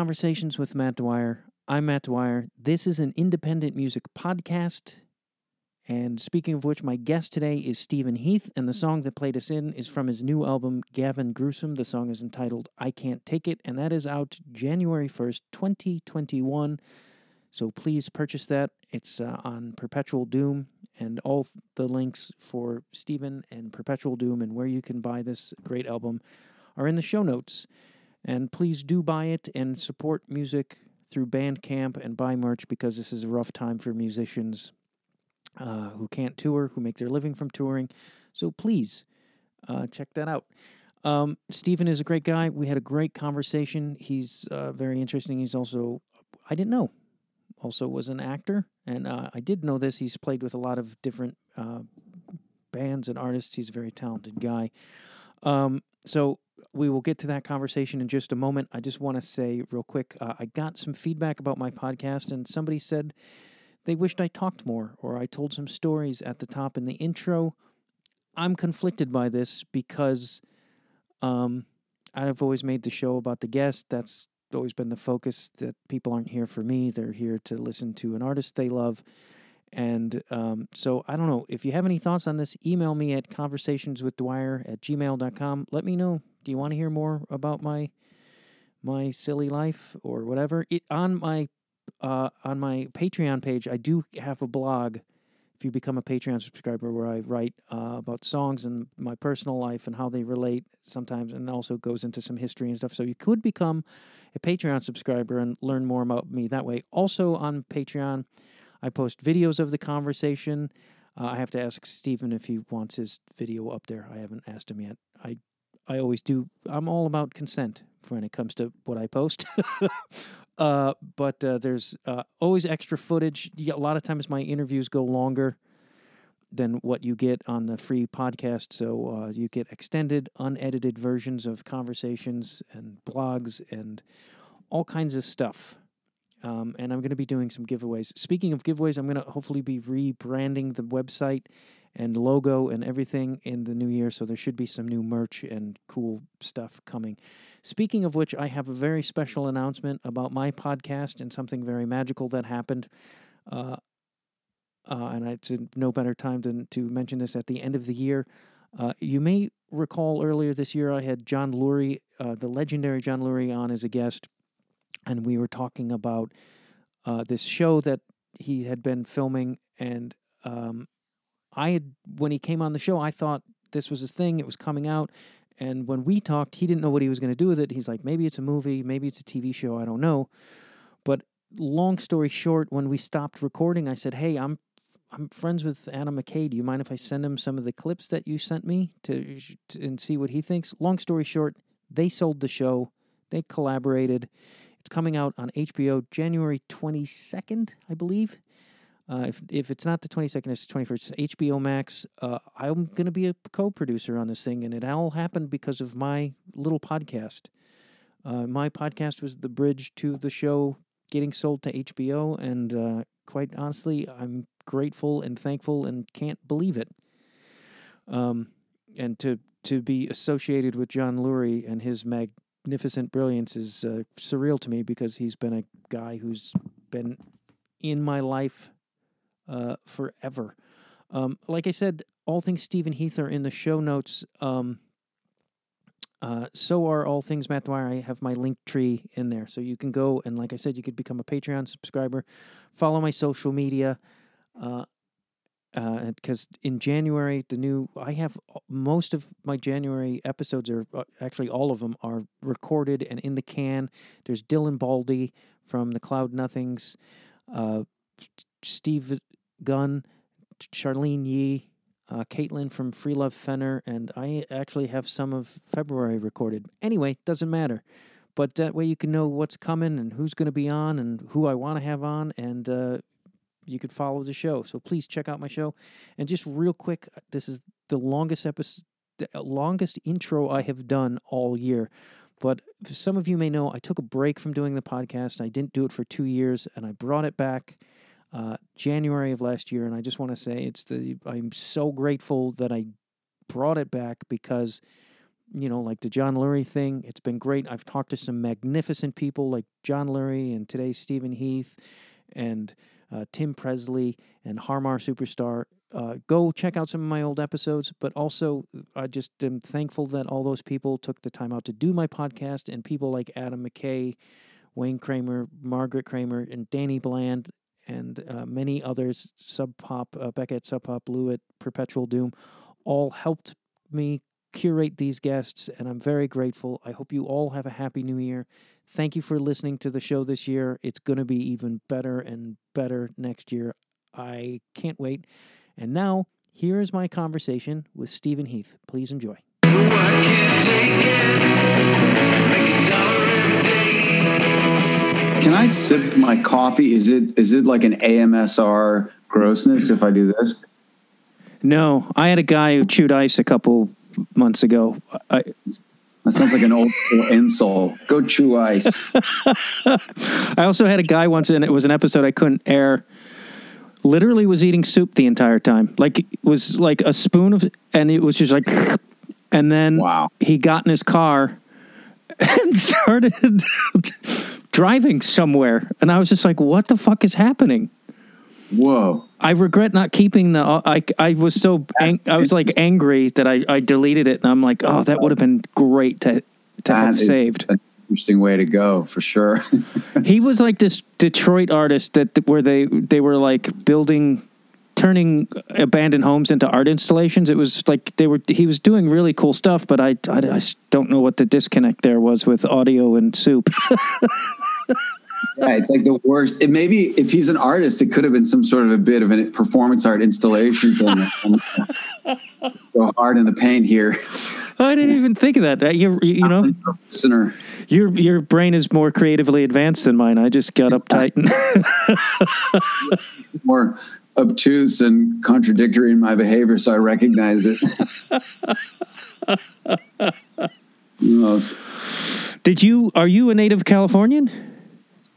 Conversations with Matt Dwyer. I'm Matt Dwyer. This is an independent music podcast. And speaking of which, my guest today is Stephen Heath, and the song that played us in is from his new album, Gavin Gruesome. The song is entitled I Can't Take It, and that is out January 1st, 2021. So please purchase that. It's uh, on Perpetual Doom, and all the links for Stephen and Perpetual Doom and where you can buy this great album are in the show notes. And please do buy it and support music through Bandcamp and buy merch because this is a rough time for musicians uh, who can't tour, who make their living from touring. So please uh, check that out. Um, Stephen is a great guy. We had a great conversation. He's uh, very interesting. He's also, I didn't know, also was an actor. And uh, I did know this. He's played with a lot of different uh, bands and artists. He's a very talented guy. Um, so we will get to that conversation in just a moment. I just want to say real quick uh, I got some feedback about my podcast, and somebody said they wished I talked more or I told some stories at the top in the intro. I'm conflicted by this because um, I've always made the show about the guest. That's always been the focus that people aren't here for me, they're here to listen to an artist they love. And um, so I don't know. If you have any thoughts on this, email me at conversationswithdwyer at gmail.com. Let me know. Do you want to hear more about my my silly life or whatever? It on my uh, on my Patreon page, I do have a blog. If you become a Patreon subscriber, where I write uh, about songs and my personal life and how they relate sometimes, and also goes into some history and stuff. So you could become a Patreon subscriber and learn more about me that way. Also on Patreon, I post videos of the conversation. Uh, I have to ask Stephen if he wants his video up there. I haven't asked him yet. I I always do. I'm all about consent when it comes to what I post. uh, but uh, there's uh, always extra footage. a lot of times my interviews go longer than what you get on the free podcast. So uh, you get extended, unedited versions of conversations and blogs and all kinds of stuff. Um, and I'm going to be doing some giveaways. Speaking of giveaways, I'm going to hopefully be rebranding the website and logo and everything in the new year. So there should be some new merch and cool stuff coming. Speaking of which, I have a very special announcement about my podcast and something very magical that happened. Uh, uh, and it's no better time than to mention this at the end of the year. Uh, you may recall earlier this year I had John Lurie, uh, the legendary John Lurie, on as a guest, and we were talking about uh, this show that he had been filming. And um, I had, when he came on the show, I thought this was a thing, it was coming out. And when we talked, he didn't know what he was going to do with it. He's like, maybe it's a movie, maybe it's a TV show, I don't know. But long story short, when we stopped recording, I said, "Hey, I'm I'm friends with Adam McKay. Do you mind if I send him some of the clips that you sent me to, to and see what he thinks?" Long story short, they sold the show. They collaborated. It's coming out on HBO January 22nd, I believe. Uh, if if it's not the 22nd, it's the 21st. It's HBO Max. Uh, I'm going to be a co-producer on this thing, and it all happened because of my little podcast. Uh, my podcast was the bridge to the show getting sold to HBO, and uh, quite honestly, I'm grateful and thankful and can't believe it. Um, and to to be associated with John Lurie and his magnificent brilliance is uh, surreal to me because he's been a guy who's been in my life uh, forever. Um, like I said, all things Stephen Heath are in the show notes. Um, uh, so are all things Matt Dwyer. I have my link tree in there, so you can go and, like I said, you could become a Patreon subscriber, follow my social media, because uh, uh in January the new I have most of my January episodes are uh, actually all of them are recorded and in the can. There's Dylan Baldi from the Cloud Nothings, uh, Steve Gunn, Charlene Yee, uh, Caitlin from Free Love Fenner, and I actually have some of February recorded. Anyway, doesn't matter. But that way you can know what's coming and who's going to be on and who I want to have on, and uh, you could follow the show. So please check out my show. And just real quick, this is the longest episode, the longest intro I have done all year. But some of you may know I took a break from doing the podcast. I didn't do it for two years, and I brought it back uh, January of last year, and I just want to say it's the I'm so grateful that I brought it back because you know, like the John Lurie thing. It's been great. I've talked to some magnificent people like John Lurie and today Stephen Heath and uh, Tim Presley and Harmar Superstar. Uh, go check out some of my old episodes, but also I just am thankful that all those people took the time out to do my podcast and people like Adam McKay, Wayne Kramer, Margaret Kramer, and Danny Bland, and uh, many others, Sub Pop, uh, Beckett, Sub Pop, at Perpetual Doom, all helped me curate these guests, and I'm very grateful. I hope you all have a happy new year. Thank you for listening to the show this year. It's going to be even better and better next year. I can't wait. And now, here is my conversation with Stephen Heath. Please enjoy. Can I sip my coffee? Is it is it like an AMSR grossness if I do this? No, I had a guy who chewed ice a couple months ago. I, that sounds like an old insult. Go chew ice. I also had a guy once, and it was an episode I couldn't air. Literally was eating soup the entire time. Like it was like a spoon of, and it was just like, and then Wow. he got in his car and started driving somewhere, and I was just like, "What the fuck is happening?" Whoa. I regret not keeping the. Uh, I I was so ang- I was like angry that I I deleted it, and I'm like, oh, that would have been great to to That have saved. an interesting way to go for sure. He was like this Detroit artist that where they they were like building, turning abandoned homes into art installations. It was like they were. He was doing really cool stuff, but I I, I don't know what the disconnect there was with audio and soup. yeah, it's like the worst. It maybe if he's an artist, it could have been some sort of a bit of a performance art installation thing. Go hard in the paint here. I didn't even think of that. Uh, You you know listener. your your brain is more creatively advanced than mine. I just got uptight. And more obtuse and contradictory in my behavior, so I recognize it. Did you? Are you a native Californian?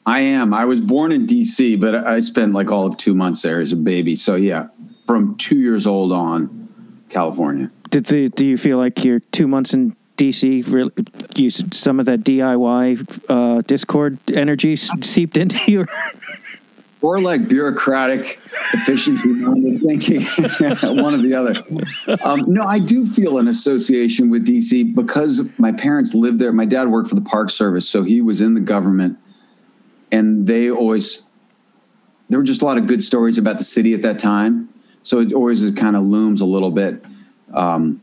I am. I was born in DC, but I spent like all of two months there as a baby. So yeah, from two years old on, California. Did the do you feel like your two months in DC really you some of that DIY uh, Dischord energy s- seeped into your? Or like bureaucratic efficiency minded thinking, one or the other. Um, no, I do feel an association with DC because my parents lived there. My dad worked for the Park Service, so he was in the government, and they always there were just a lot of good stories about the city at that time. So it always is kind of looms a little bit. Um,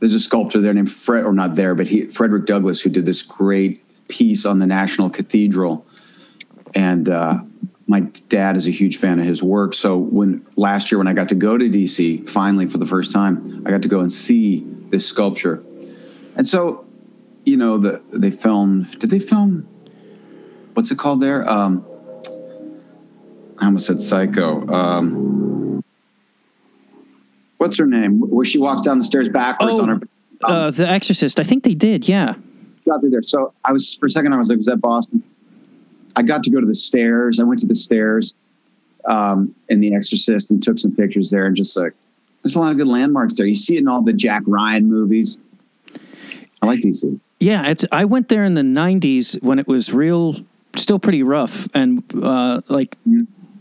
there's a sculptor there named Fred, or not there, but he Frederick Douglass, who did this great piece on the National Cathedral, and uh, my dad is a huge fan of his work. So when last year when I got to go to DC finally for the first time, I got to go and see this sculpture, and so you know the they filmed. Did they film? What's it called there? Um, I almost said Psycho. Um, what's her name? Where she walks down the stairs backwards Oh, on her. Uh, the Exorcist. I think they did. Yeah. out there. So I was for a second. I was like, was that Boston? I got to go to the stairs. I went to the stairs um, in The Exorcist and took some pictures there. And just like, there's a lot of good landmarks there. You see it in all the Jack Ryan movies. I like DC. Yeah, it's. I went there in the '90s when it was real, still pretty rough, and uh, like,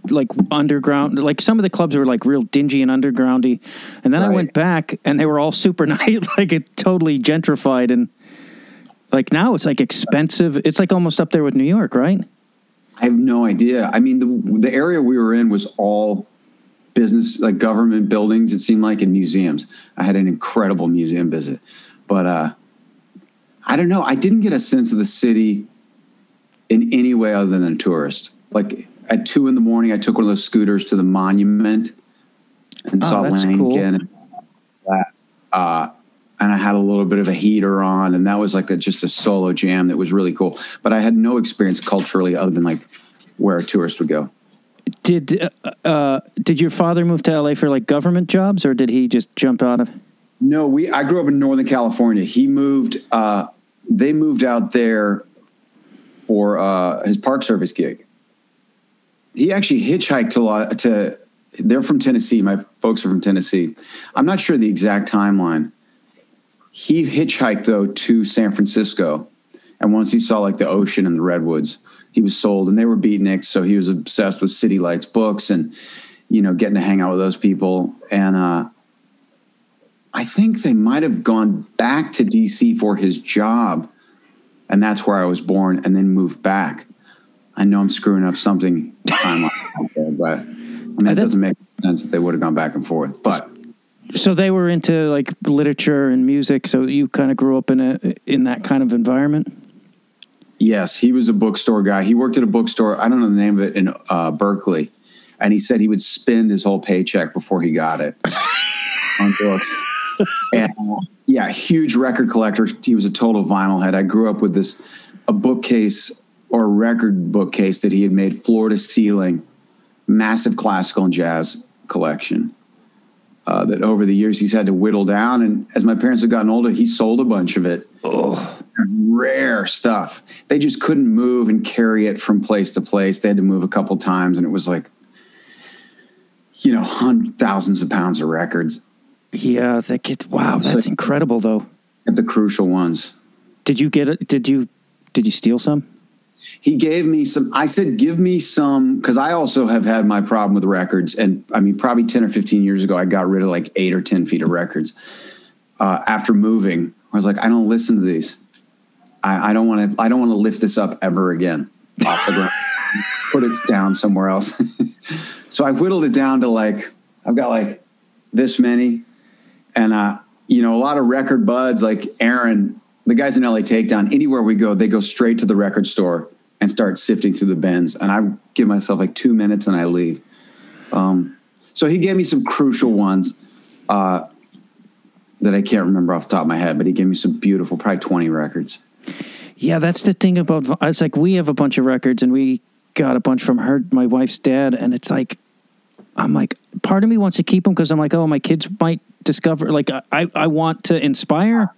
like underground. Like some of the clubs were like real dingy and undergroundy, and then I went back and they were all super nice, like it totally gentrified, and like now it's like expensive. It's like almost up there with New York, right? I have no idea. I mean, the the area we were in was all business, like government buildings. It seemed like in museums. I had an incredible museum visit, but uh, I don't know. I didn't get a sense of the city in any way other than a tourist. Like at two in the morning, I took one of those scooters to the monument and Oh, saw Lincoln. cool. And. Uh, and I had a little bit of a heater on, and that was like a, just a solo jam that was really cool. But I had no experience culturally other than like where a tourist would go. Did uh, uh, did your father move to LA for like government jobs, or did he just jump out of? No, we. I grew up in Northern California. He moved. Uh, they moved out there for uh, his Park Service gig. He actually hitchhiked to Lo- to. They're from Tennessee. My folks are from Tennessee. I'm not sure the exact timeline. He hitchhiked though to San Francisco, and once he saw like the ocean and the redwoods, he was sold. And they were beatniks, so he was obsessed with City Lights books and you know getting to hang out with those people. And uh, I think they might have gone back to DC for his job, and that's where I was born, and then moved back. I know I'm screwing up something, but I mean it doesn't make sense that they would have gone back and forth, but. So they were into like literature and music. So you kind of grew up in a in that kind of environment. Yes, he was a bookstore guy. He worked at a bookstore. I don't know the name of it in uh, Berkeley, and he said he would spend his whole paycheck before he got it on books. And yeah, huge record collector. He was a total vinyl head. I grew up with this a bookcase or record bookcase that he had made floor to ceiling, massive classical and jazz collection uh, that over the years he's had to whittle down. And as my parents have gotten older, he sold a bunch of it. Oh. Rare stuff. They just couldn't move and carry it from place to place. They had to move a couple times, and it was like, you know, hundreds, thousands of pounds of records. Yeah, that kid. Wow, that's so, incredible, though. The crucial ones. Did you get it? Did you? Did you steal some? He gave me some i said give me some because i also have had my problem with records. And i mean probably 10 or 15 years ago i got rid of like 8 or 10 feet of records uh, after moving. I was like i don't listen to these. I, don't want to i don't want to lift this up ever again off the ground put it down somewhere else. So i whittled it down to like i've got like this many. And uh, you know a lot of record buds like aaron the guys in LA Takedown, anywhere we go, they go straight to the record store and start sifting through the bins. And I give myself like two minutes and I leave. Um, so he gave me some crucial ones uh, that I can't remember off the top of my head, but he gave me some beautiful, probably 20 records. Yeah, that's the thing about it's like we have a bunch of records and we got a bunch from her, my wife's dad, and it's like I'm like, part of me wants to keep them because I'm like, oh, my kids might discover. Like, I I want to inspire,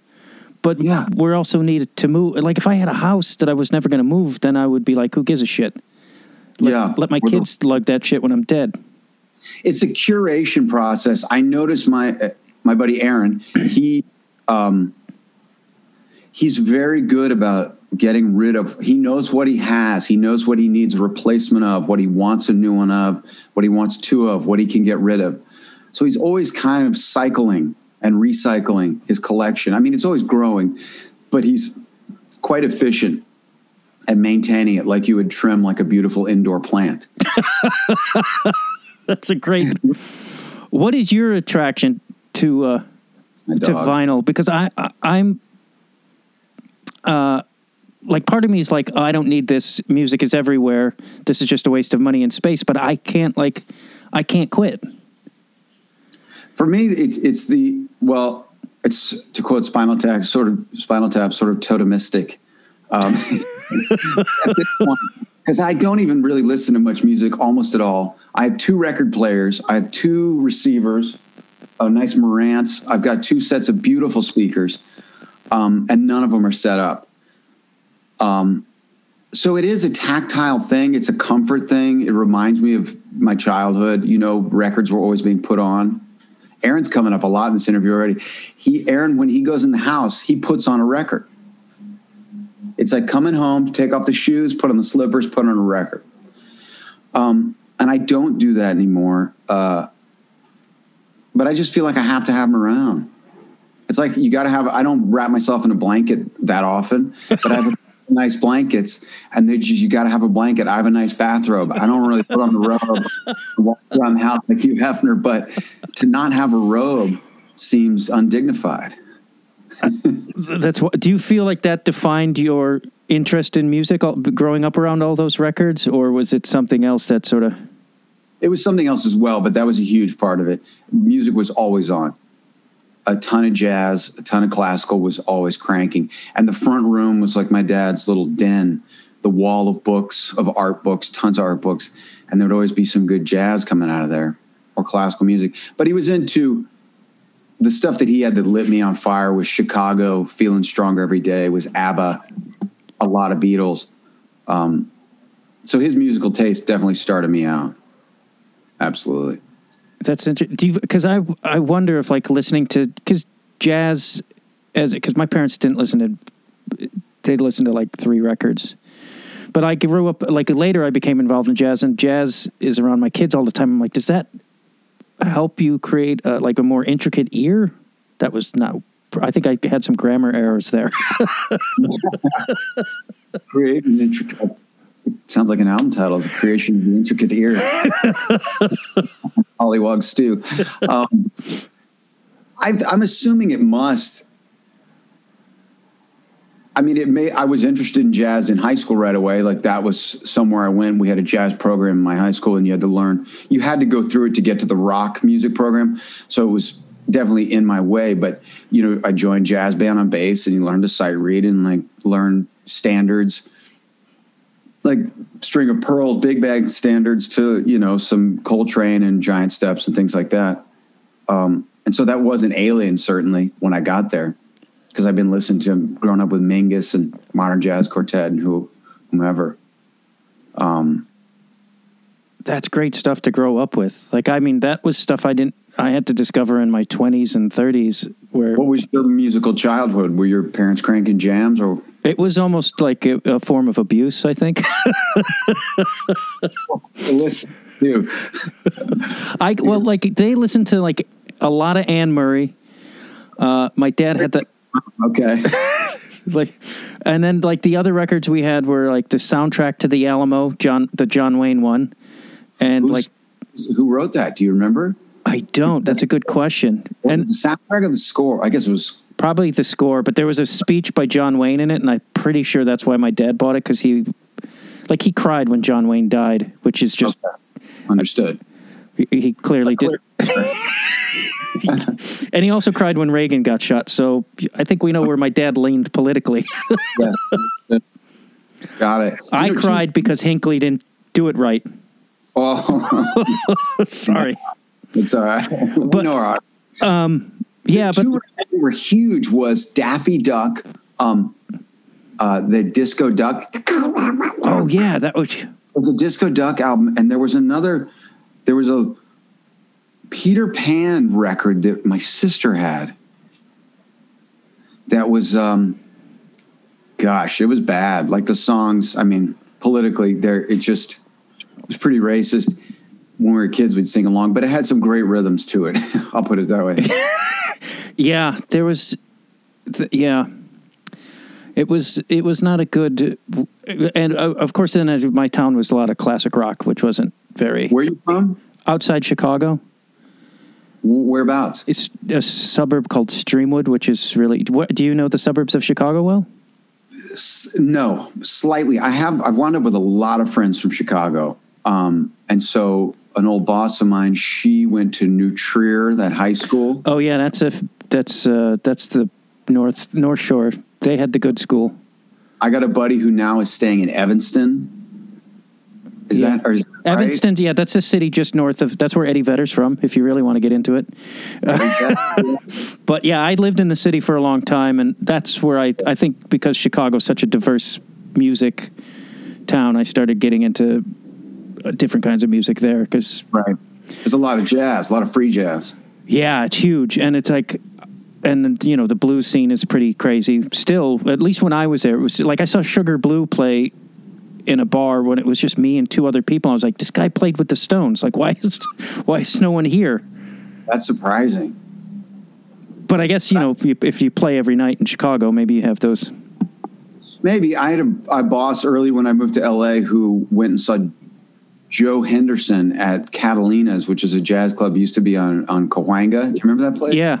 but yeah. we're also needed to move. Like if I had a house that I was never going to move, then I would be like, who gives a shit? Let, yeah. Let my we're kids the, lug that shit when I'm dead. It's a curation process. I noticed my uh, my buddy Aaron. He um, he's very good about getting rid of. He knows what he has. He knows what he needs a replacement of. What he wants a new one of. What he wants two of. What he can get rid of. So he's always kind of cycling and recycling his collection. I mean, it's always growing, but he's quite efficient at maintaining it like you would trim like a beautiful indoor plant. That's a great. what is your attraction to uh, to vinyl? Because I, I am uh, like part of me is like oh, I don't need this. Music is everywhere. This is just a waste of money and space. But I can't like I can't quit. For me, it's it's the well, it's to quote Spinal Tap, sort of Spinal Tap, sort of totemistic. Um, because I don't even really listen to much music almost at all. I have two record players, I have two receivers, a nice Marantz. I've got two sets of beautiful speakers, um, and none of them are set up. Um, so it is a tactile thing. It's a comfort thing. It reminds me of my childhood. You know, records were always being put on. Aaron's coming up a lot in this interview already. He Aaron, when he goes in the house, he puts on a record. It's like coming home, take off the shoes, put on the slippers, put on a record. Um, and I don't do that anymore. Uh, but I just feel like I have to have them around. It's like you got to have. I don't wrap myself in a blanket that often, but I have a nice blankets, and they just you got to have a blanket. I have a nice bathrobe. I don't really put on the robe, walk around the house like Hugh Hefner, but to not have a robe seems undignified. That's what. Do you feel like that defined your interest in music, growing up around all those records, or was it something else that sort of? It was something else as well, but that was a huge part of it. Music was always on a ton of jazz, a ton of classical was always cranking. And the front room was like my dad's little den, the wall of books, of art books, tons of art books. And there would always be some good jazz coming out of there or classical music. But he was into the stuff that he had that lit me on fire was Chicago, Feeling Stronger Every Day, was ABBA, a lot of Beatles. Um, so his musical taste definitely started me out. Absolutely. That's interesting. Because I I wonder if like listening to because jazz as because my parents didn't listen to they listened to like three records. But I grew up like later. I became involved in jazz, and jazz is around my kids all the time. I'm like, does that help you create uh, like a more intricate ear? That was not. I think I had some grammar errors there. Create an intricate. It sounds like an album title. The creation of the intricate ear. Hollywog stew. Um, I, I'm assuming it must. I mean, it may. I was interested in jazz in high school right away. Like that was somewhere I went. We had a jazz program in my high school, and you had to learn. You had to go through it to get to the rock music program. So it was definitely in my way. But you know, I joined jazz band on bass, and you learn to sight read and like learn standards, like string of pearls, big bag standards to you know some Coltrane and Giant Steps and things like that. Um, and so that wasn't alien certainly when I got there because I've been listening to him growing up with Mingus and Modern Jazz Quartet and who, whomever. Um, That's great stuff to grow up with. Like, I mean, that was stuff I didn't. I had to discover in my twenties and thirties, where what was your musical childhood? Were your parents cranking jams or? It was almost like a, a form of abuse. I think. Listen, you. I well, like they listened to like a lot of Anne Murray. Uh, my dad had the Okay. like, and then like the other records we had were like the soundtrack to the Alamo, John the John Wayne one, and Who's- like who wrote that? Do you remember? I don't. That's a good question, Was and it the soundtrack or the score? I guess it was. Probably the score. But there was a speech by John Wayne in it, and I'm pretty sure that's why my dad bought it because he, like, he cried when John Wayne died, which is just Understood. he, he clearly did. And he also cried when Reagan got shot. So I think we know where my dad leaned politically. Yeah. Got it. I You know, cried because Hinckley didn't do it right. Oh, Sorry. it's all right. we know our Yeah, but were huge was Daffy Duck, um, uh, the Disco Duck. oh yeah, that was It was a Disco Duck album, and there was another. There was a Peter Pan record that my sister had. That was, um, gosh, it was bad. Like the songs. I mean, politically, there it just it was pretty racist. When we were kids, we'd sing along, but it had some great rhythms to it. I'll put it that way. yeah. There was, th- yeah. It was it was not a good, and uh, of course then my town was a lot of classic rock, which wasn't very Where are you from? outside Chicago. Whereabouts? It's a suburb called Streamwood, which is really. What do you know the suburbs of Chicago well? S- No, slightly. I have. I've wound up with a lot of friends from Chicago, um, and so an old boss of mine. She went to New Trier, that high school. Oh yeah, that's a that's uh, that's the North North Shore. They had the good school. I got a buddy who now is staying in Evanston. Is Yeah. that or is that right? Evanston, yeah, that's a city just north of. That's where Eddie Vedder's from. If you really want to get into it, but yeah, I lived in the city for a long time, and that's where I I think because Chicago's such a diverse music town, I started getting into Uh, different kinds of music there because right. There's a lot of jazz, a lot of free jazz. Yeah, it's huge, and it's like, and you know, the blues scene is pretty crazy. Still, at least when I was there, it was like I saw Sugar Blue play in a bar when it was just me and two other people. I was like, this guy played with the Stones. Like, why is why is no one here? That's surprising. But I guess you know, if you, if you play every night in Chicago, maybe you have those. Maybe I had a, a boss early when I moved to LA who went and saw Joe Henderson at Catalina's, which is a jazz club used to be on on Cahuenga. Do you remember that place? Yeah,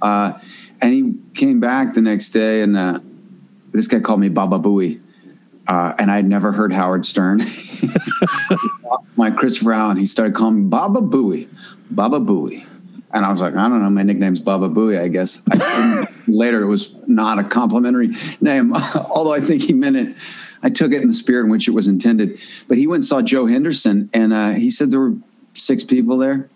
Uh, and he came back the next day, and uh, this guy called me Baba Booey. Uh, and I'd never heard Howard Stern. my Christopher Allen, he started calling me Baba Booey, Baba Booey. And I was like, I don't know, my nickname's Baba Booey, I guess. I, later, it was not a complimentary name, although I think he meant it. I took it in the spirit in which it was intended. But he went and saw Joe Henderson, and uh, he said there were six people there.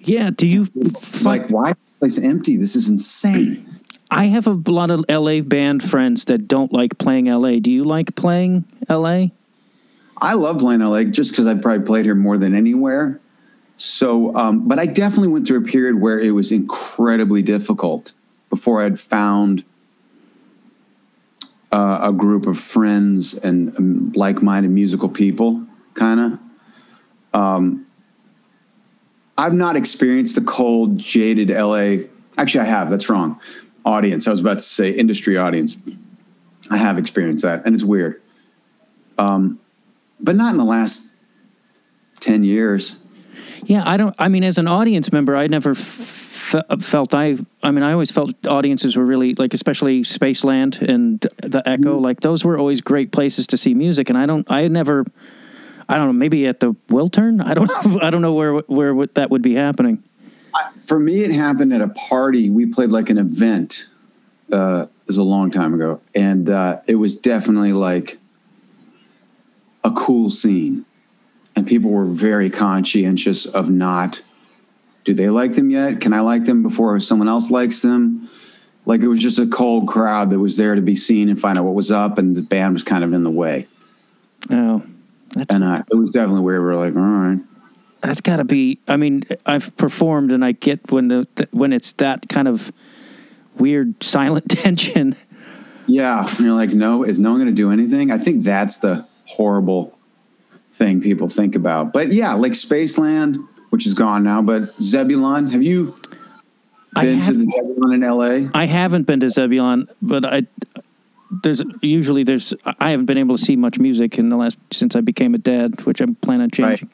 yeah. Do you? It's like, why is this place empty? This is insane. I have a lot of LA band friends that don't like playing LA. Do you like playing LA? I love playing LA just because I probably played here more than anywhere. So, um, but I definitely went through a period where it was incredibly difficult. before I'd found uh, a group of friends and like-minded musical people, kind of. Um, I've not experienced the cold, jaded LA. Actually, I have. That's wrong. Audience. I was about to say industry audience. I have experienced that, and it's weird. Um, but not in the last ten years. Yeah, I don't. I mean, as an audience member, I never f- felt I. I mean, I always felt audiences were really like, especially Spaceland and the Echo. Mm-hmm. Like those were always great places to see music, and I don't. I never. I don't know. Maybe at the Wiltern. I don't know. I don't know where where what that would be happening. For me, it happened at a party. We played like an event. Uh, it was a long time ago, and uh, it was definitely like a cool scene, and people were very conscientious of not. Do they like them yet? Can I like them before someone else likes them? Like it was just a cold crowd that was there to be seen and find out what was up, and the band was kind of in the way. Oh, that's And uh, it was definitely weird. We were like, all right. that's got to be. I mean, I've performed, and I get when the, the when it's that kind of weird silent tension. Yeah, and you're like, no, is no one going to do anything? I think that's the horrible thing people think about. But yeah, like Spaceland, which is gone now, but Zebulon, have you been to the Zebulon in LA? I haven't been to Zebulon, but I there's usually there's I haven't been able to see much music in the last since I became a dad, which I'm planning on Right. changing.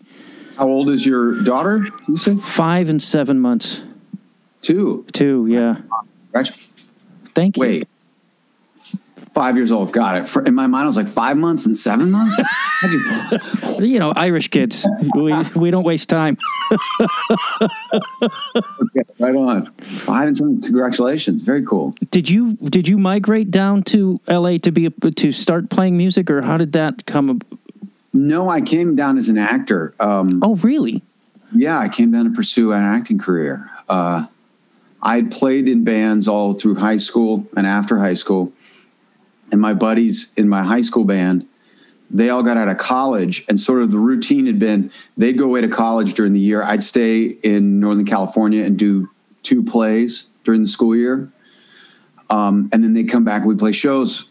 How old is your daughter? You said Five and seven months. two. Two, yeah. Congrats. Thank you. Wait, five years old. Got it. For, in my mind, I was like five months and seven months. You You know, Irish kids. we we don't waste time. Okay, right on. Five and seven. Congratulations. Very cool. Did you did you migrate down to LA to be to start playing music, or how did that come? No, I came down as an actor. Um, Oh, really? Yeah, I came down to pursue an acting career. Uh, I had played in bands all through high school and after high school. And my buddies in my high school band, they all got out of college. And sort of the routine had been they'd go away to college during the year. I'd stay in Northern California and do two plays during the school year. Um, and then they'd come back and we'd play shows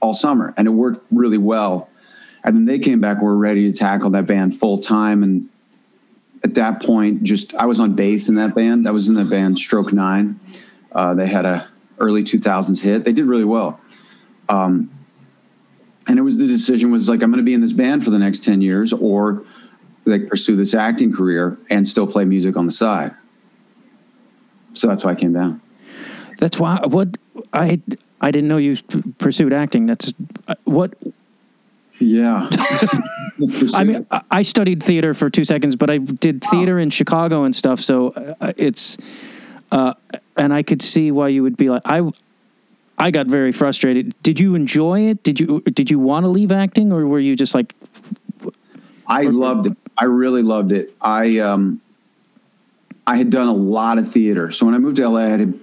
all summer. And it worked really well. And then they came back, we were ready to tackle that band full time. And at that point, just I was on bass in that band. I was in the band Stroke Nine. Uh, they had a early 2000s hit. They did really well. Um, and it was the decision was like I'm going to be in this band for the next 10 years, or like pursue this acting career and still play music on the side. So that's why I came down. That's why. What I I didn't know you pursued acting. That's uh, what Yeah. I mean. I- I studied theater for two seconds, but I did theater in Chicago and stuff. So uh, it's, uh, and I could see why you would be like I. I got very frustrated. Did you enjoy it? Did you did you want to leave acting, or were you just like, I loved it. I really loved it. I um, I had done a lot of theater. So when I moved to LA, I had,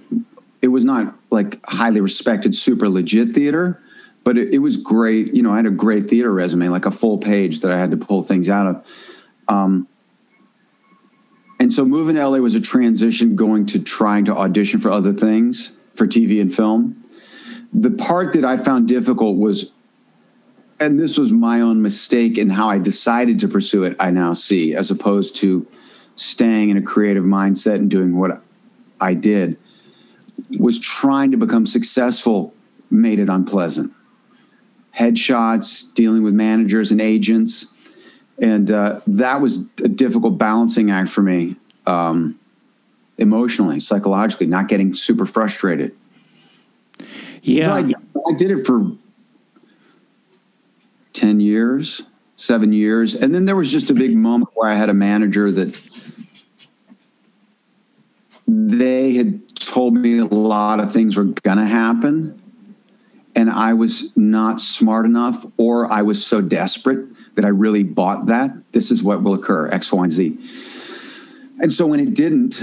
it was not like highly respected, super legit theater, but it, it was great. You know, I had a great theater resume, like a full page that I had to pull things out of. Um, and so moving to LA was a transition going to trying to audition for other things for TV and film. The part that I found difficult was and this was my own mistake in how I decided to pursue it, I now see, as opposed to staying in a creative mindset and doing what I did, was trying to become successful made it unpleasant. Headshots, dealing with managers and agents. And uh, that was a difficult balancing act for me um, emotionally, psychologically, not getting super frustrated. Yeah, I, I did it for 10 years, seven years. And then there was just a big moment where I had a manager that they had told me a lot of things were going to happen. And I was not smart enough, or I was so desperate that I really bought that. This is what will occur X, Y, and Z. And so when it didn't,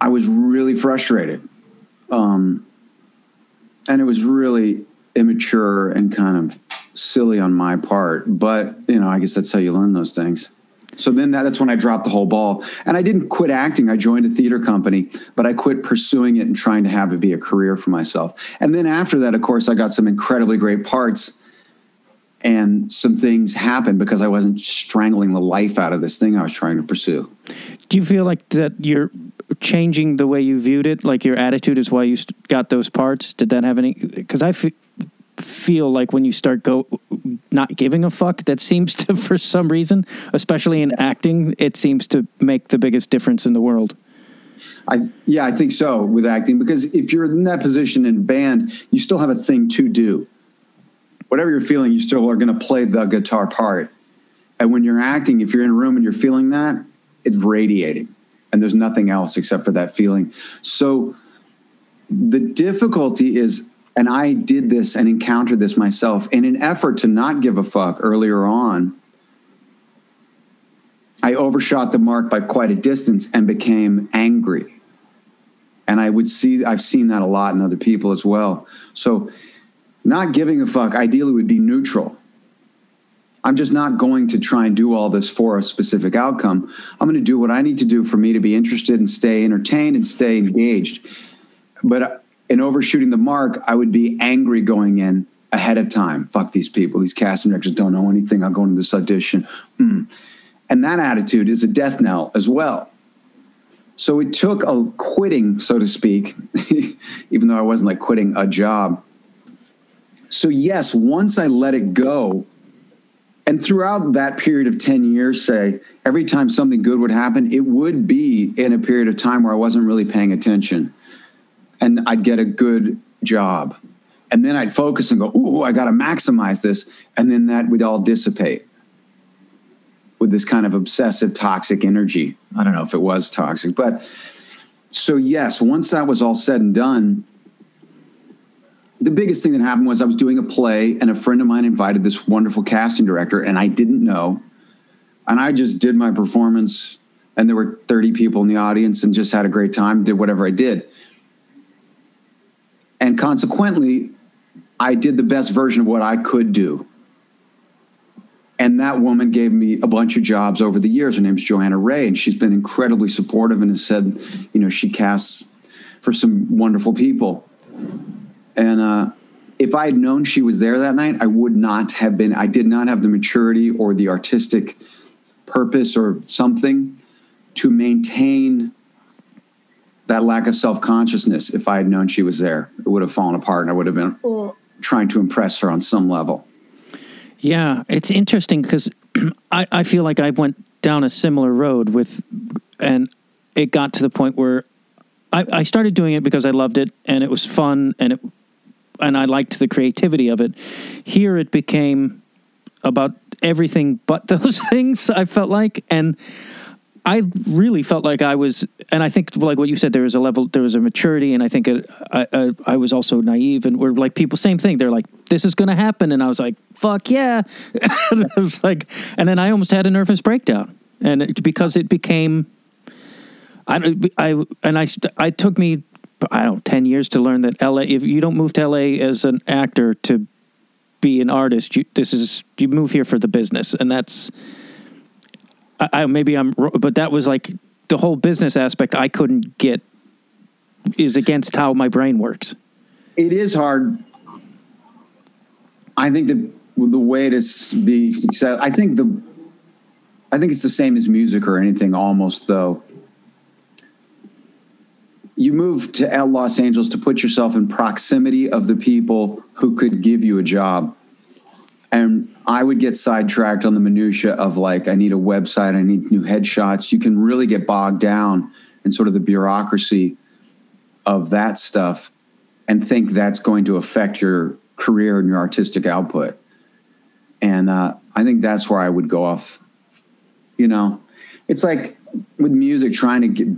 I was really frustrated. Um, and it was really immature and kind of silly on my part but you know i guess that's how you learn those things So then that, that's when I dropped the whole ball. And I didn't quit acting. I joined a theater company, but I quit pursuing it and trying to have it be a career for myself. And then after that, of course, I got some incredibly great parts and some things happened because I wasn't strangling the life out of this thing I was trying to pursue. Do you feel like that you're changing the way you viewed it? Like your attitude is why you got those parts? Did that have any? Because I f- feel like when you start go not giving a fuck, that seems to, for some reason, especially in acting, it seems to make the biggest difference in the world. I yeah, I think so with acting because if you're in that position in band, you still have a thing to do whatever you're feeling, you still are going to play the guitar part. And when you're acting, if you're in a room and you're feeling that, it's radiating. And there's nothing else except for that feeling. So the difficulty is, and I did this and encountered this myself in an effort to not give a fuck earlier on. I overshot the mark by quite a distance and became angry. And I would see, I've seen that a lot in other people as well. So not giving a fuck ideally would be neutral. I'm just not going to try and do all this for a specific outcome. I'm going to do what I need to do for me to be interested and stay entertained and stay engaged. But in overshooting the mark, I would be angry going in ahead of time. Fuck these people. These casting directors don't know anything. I'll go into this audition. Mm. And that attitude is a death knell as well. So it took a quitting, so to speak, even though I wasn't like quitting a job so, yes, once I let it go, and throughout that period of 10 years, say, every time something good would happen, it would be in a period of time where I wasn't really paying attention. And I'd get a good job. And then I'd focus and go, ooh, I got to maximize this. And then that would all dissipate with this kind of obsessive, toxic energy. I don't know if it was toxic, but so, yes, once that was all said and done, the biggest thing that happened was I was doing a play, and a friend of mine invited this wonderful casting director, and I didn't know. And I just did my performance, and there were 30 people in the audience, and just had a great time, did whatever I did. And consequently, I did the best version of what I could do. And that woman gave me a bunch of jobs over the years. Her name's Johanna Ray, and she's been incredibly supportive and has said, you know, she casts for some wonderful people. And uh, if I had known she was there that night, I would not have been, I did not have the maturity or the artistic purpose or something to maintain that lack of self consciousness. If I had known she was there, it would have fallen apart and I would have been trying to impress her on some level. Yeah, it's interesting because I, I feel like I went down a similar road with, and it got to the point where I, I started doing it because I loved it and it was fun and it and I liked the creativity of it. Here it became about everything but those things. I felt like, and I really felt like I was, and I think like what you said, there was a level, there was a maturity, and I think uh, I, I was also naive, and we're like people, same thing. They're like, this is going to happen, and I was like, fuck yeah, and I was like, and then I almost had a nervous breakdown, and it, because it became. I, I and I I took me I don't know, 10 years to learn that LA, if you don't move to LA as an actor to be an artist, you, this is, you move here for the business. And that's, I, I maybe I'm, but that was like the whole business aspect I couldn't get is against how my brain works. It is hard. I think the, the way to be successful, I think the, I think it's the same as music or anything almost though you moved to Los Angeles to put yourself in proximity of the people who could give you a job. And I would get sidetracked on the minutia of like, I need a website, I need new headshots. You can really get bogged down in sort of the bureaucracy of that stuff and think that's going to affect your career and your artistic output. And uh, I think that's where I would go off. You know, it's like with music, trying to get,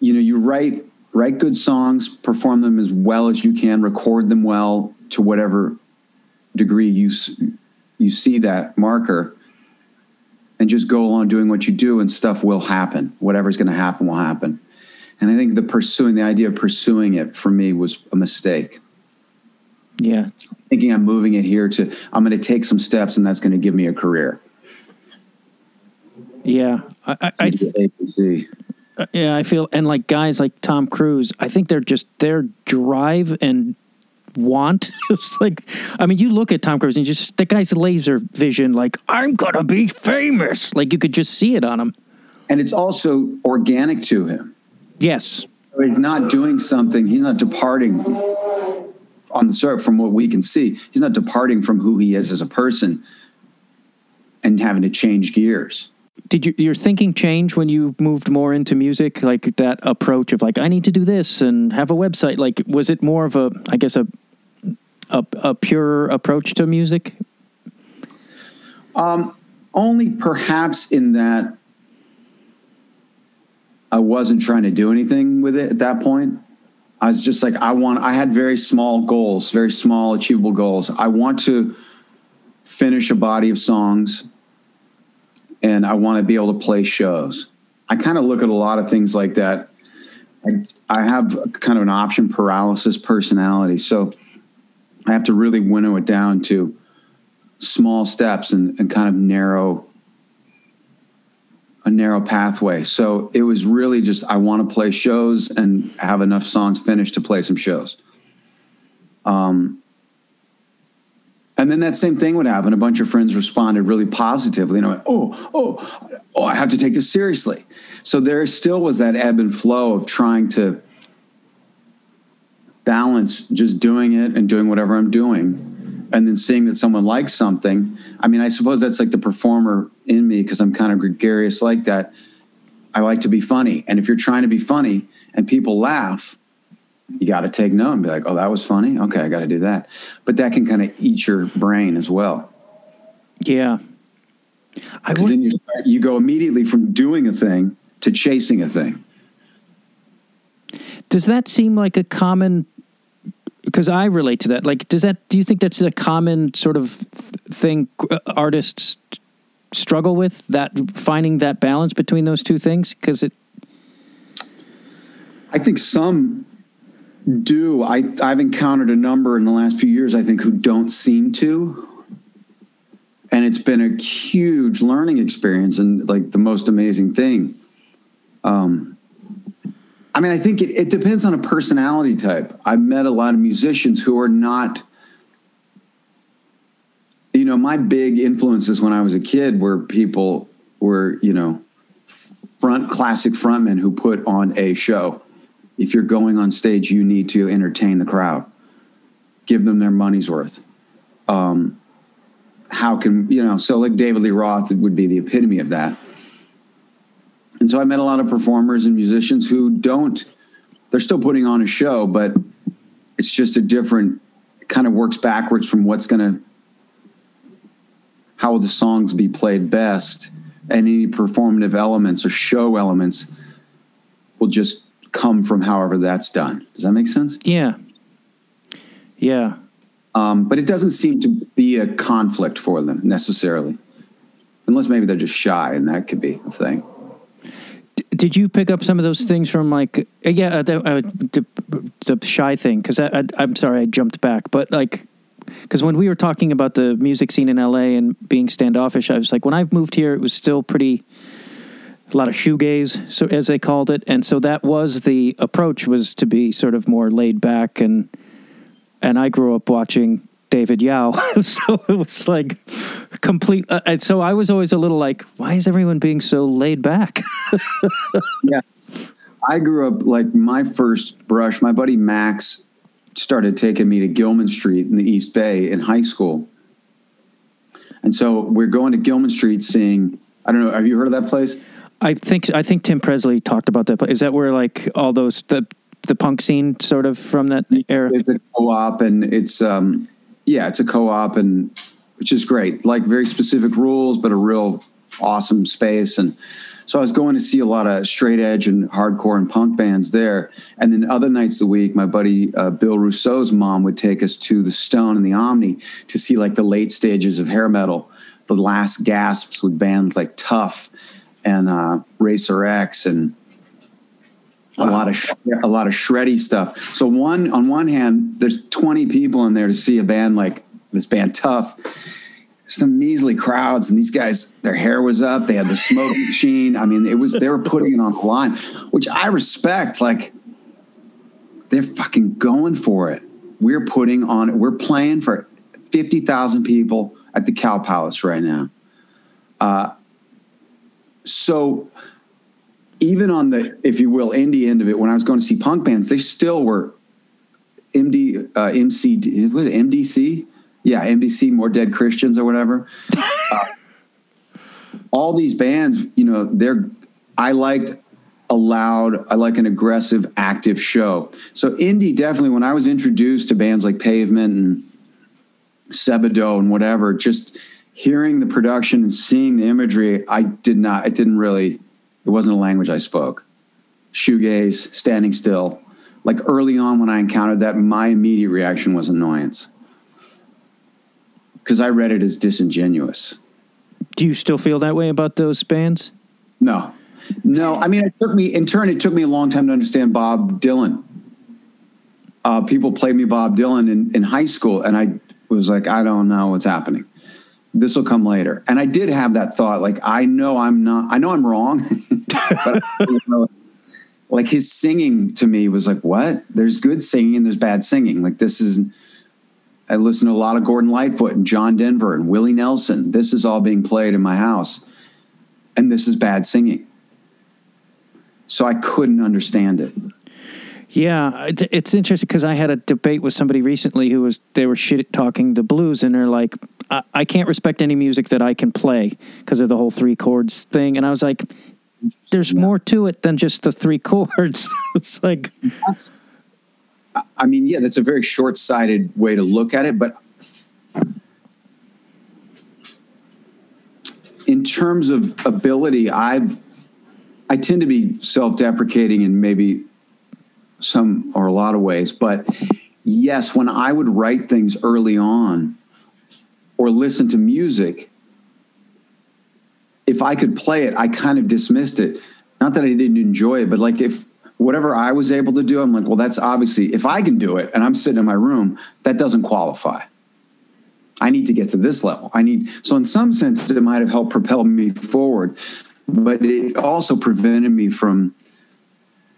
you know you write write good songs perform them as well as you can record them well to whatever degree you you see that marker and just go along doing what you do and stuff will happen. Whatever's going to happen will happen. And i think the pursuing the idea of pursuing it for me was a mistake. Yeah. Thinking i'm moving it here to i'm going to take some steps and that's going to give me a career. Yeah, I, I, I ABC. Uh, yeah, I feel, and like guys like Tom Cruise, I think they're just their drive and want. it's like, I mean, you look at Tom Cruise and just the guy's laser vision, like I'm gonna be famous. Like you could just see it on him. And it's also organic to him. Yes, He's not doing something. He's not departing on the surf from what we can see. He's not departing from who he is as a person and having to change gears. Did you, your thinking change when you moved more into music? Like that approach of like I need to do this and have a website. Like was it more of a, I guess a, a, a pure approach to music? um, Only perhaps in that I wasn't trying to do anything with it at that point. I was just like, I want, I had very small goals, very small, achievable goals. I want to finish a body of songs and I want to be able to play shows. I kind of look at a lot of things like that. I, I have kind of an option paralysis personality. So I have to really winnow it down to small steps and, and kind of narrow a narrow pathway. So it was really just I want to play shows and have enough songs finished to play some shows. Um, and then that same thing would happen. A bunch of friends responded really positively, and I went, "Oh, oh, oh! I have to take this seriously." So there still was that ebb and flow of trying to balance just doing it and doing whatever I'm doing, and then seeing that someone likes something. I mean, I suppose that's like the performer in me because I'm kind of gregarious like that. I like to be funny, and if you're trying to be funny and people laugh, you got to take note and be like, "Oh, that was funny. Okay, I got to do that." But that can kind of eat your brain as well. Yeah. I Because would, then you, you go immediately from doing a thing to chasing a thing. does that seem like a common because I relate to that. Like, does that? Do you think that's a common sort of thing uh, artists struggle with? That finding that balance between those two things? Because it, I think some do. I, I've encountered a number in the last few years, I think, who don't seem to. And it's been a huge learning experience and like the most amazing thing. Um, I mean, I think it, it depends on a personality type. I've met a lot of musicians who are not, you know, my big influences when I was a kid were people were, you know, front classic frontmen who put on a show. If you're going on stage, you need to entertain the crowd, give them their money's worth. Um, how can you know? So like David Lee Roth would be the epitome of that. And so I met a lot of performers and musicians who don't. They're still putting on a show, but it's just a different. Kind of works backwards from what's going to. How will the songs be played best? And any performative elements or show elements will just come from however that's done. Does that make sense? yeah, yeah. Um, but it doesn't seem to be a conflict for them necessarily, unless maybe they're just shy, and that could be a thing. D- did you pick up some of those things from like uh, yeah uh, the, uh, the, the shy thing? Because I, I, I'm sorry I jumped back, but like because when we were talking about the music scene in LA and being standoffish, I was like, when I moved here, it was still pretty a lot of shoegaze, so as they called it, and so that was the approach was to be sort of more laid back and and I grew up watching David Yow, so it was like complete. Uh, and so I was always a little like, why is everyone being so laid back? Yeah. I grew up like my first brush, my buddy Max started taking me to Gilman Street in the East Bay in high school. And so we're going to Gilman Street seeing, I don't know, have you heard of that place? I think I think Tim Presley talked about that. Is that where like all those the the punk scene sort of from that era? It's a co-op and it's um yeah, it's a co-op and which is great. Like very specific rules, but a real awesome space. And so I was going to see a lot of straight edge and hardcore and punk bands there. And then other nights of the week, my buddy uh, Bill Rousseau's mom would take us to the Stone and the Omni to see like the late stages of hair metal, the last gasps with bands like Tuff and uh, Racer X and a lot of sh- a lot of shreddy stuff. So one on one hand, there's 20 people in there to see a band like this band Tuff, some measly crowds, and these guys, their hair was up. They had the smoke machine. I mean, it was they were putting it on the line, which I respect. Like they're fucking going for it. We're putting on. it. We're playing for fifty thousand people at the Cow Palace right now. Uh, so even on the, if you will, indie end of it, when I was going to see punk bands, they still were MD, uh, MC, was it MDC? Yeah, MDC, More Dead Christians or whatever. uh, all these bands, you know, they're, I liked a loud, I like an aggressive, active show. So indie definitely, when I was introduced to bands like Pavement and Sebadoh and whatever, just hearing the production and seeing the imagery, I did not, it didn't really, it wasn't a language I spoke. Shoegaze, standing still. Like early on when I encountered that, my immediate reaction was annoyance because I read it as disingenuous. Do you still feel that way about those bands? No, no. I mean, it took me in turn. It took me a long time to understand Bob Dylan. Uh, people played me Bob Dylan in, in high school, and I was like, I don't know what's happening. This will come later. And I did have that thought, like, I know I'm not. I know I'm wrong, but like his singing to me was like, what? There's good singing, there's bad singing. Like this is I listen to a lot of Gordon Lightfoot and John Denver and Willie Nelson. This is all being played in my house. And this is bad singing. So I couldn't understand it. Yeah, it's interesting because I had a debate with somebody recently who was they were shit talking the blues, and they're like, I, I can't respect any music that I can play because of the whole three chords thing, and I was like, there's yeah. more to it than just the three chords. it's like that's I mean, yeah, that's a very short sighted way to look at it. But in terms of ability, I've, I tend to be self deprecating and maybe some or a lot of ways. But yes, when I would write things early on or listen to music, if I could play it, I kind of dismissed it. Not that I didn't enjoy it, but like if whatever I was able to do, I'm like, well, that's obviously, if I can do it and I'm sitting in my room, that doesn't qualify. I need to get to this level. I need, so in some sense, it might have helped propel me forward, but it also prevented me from,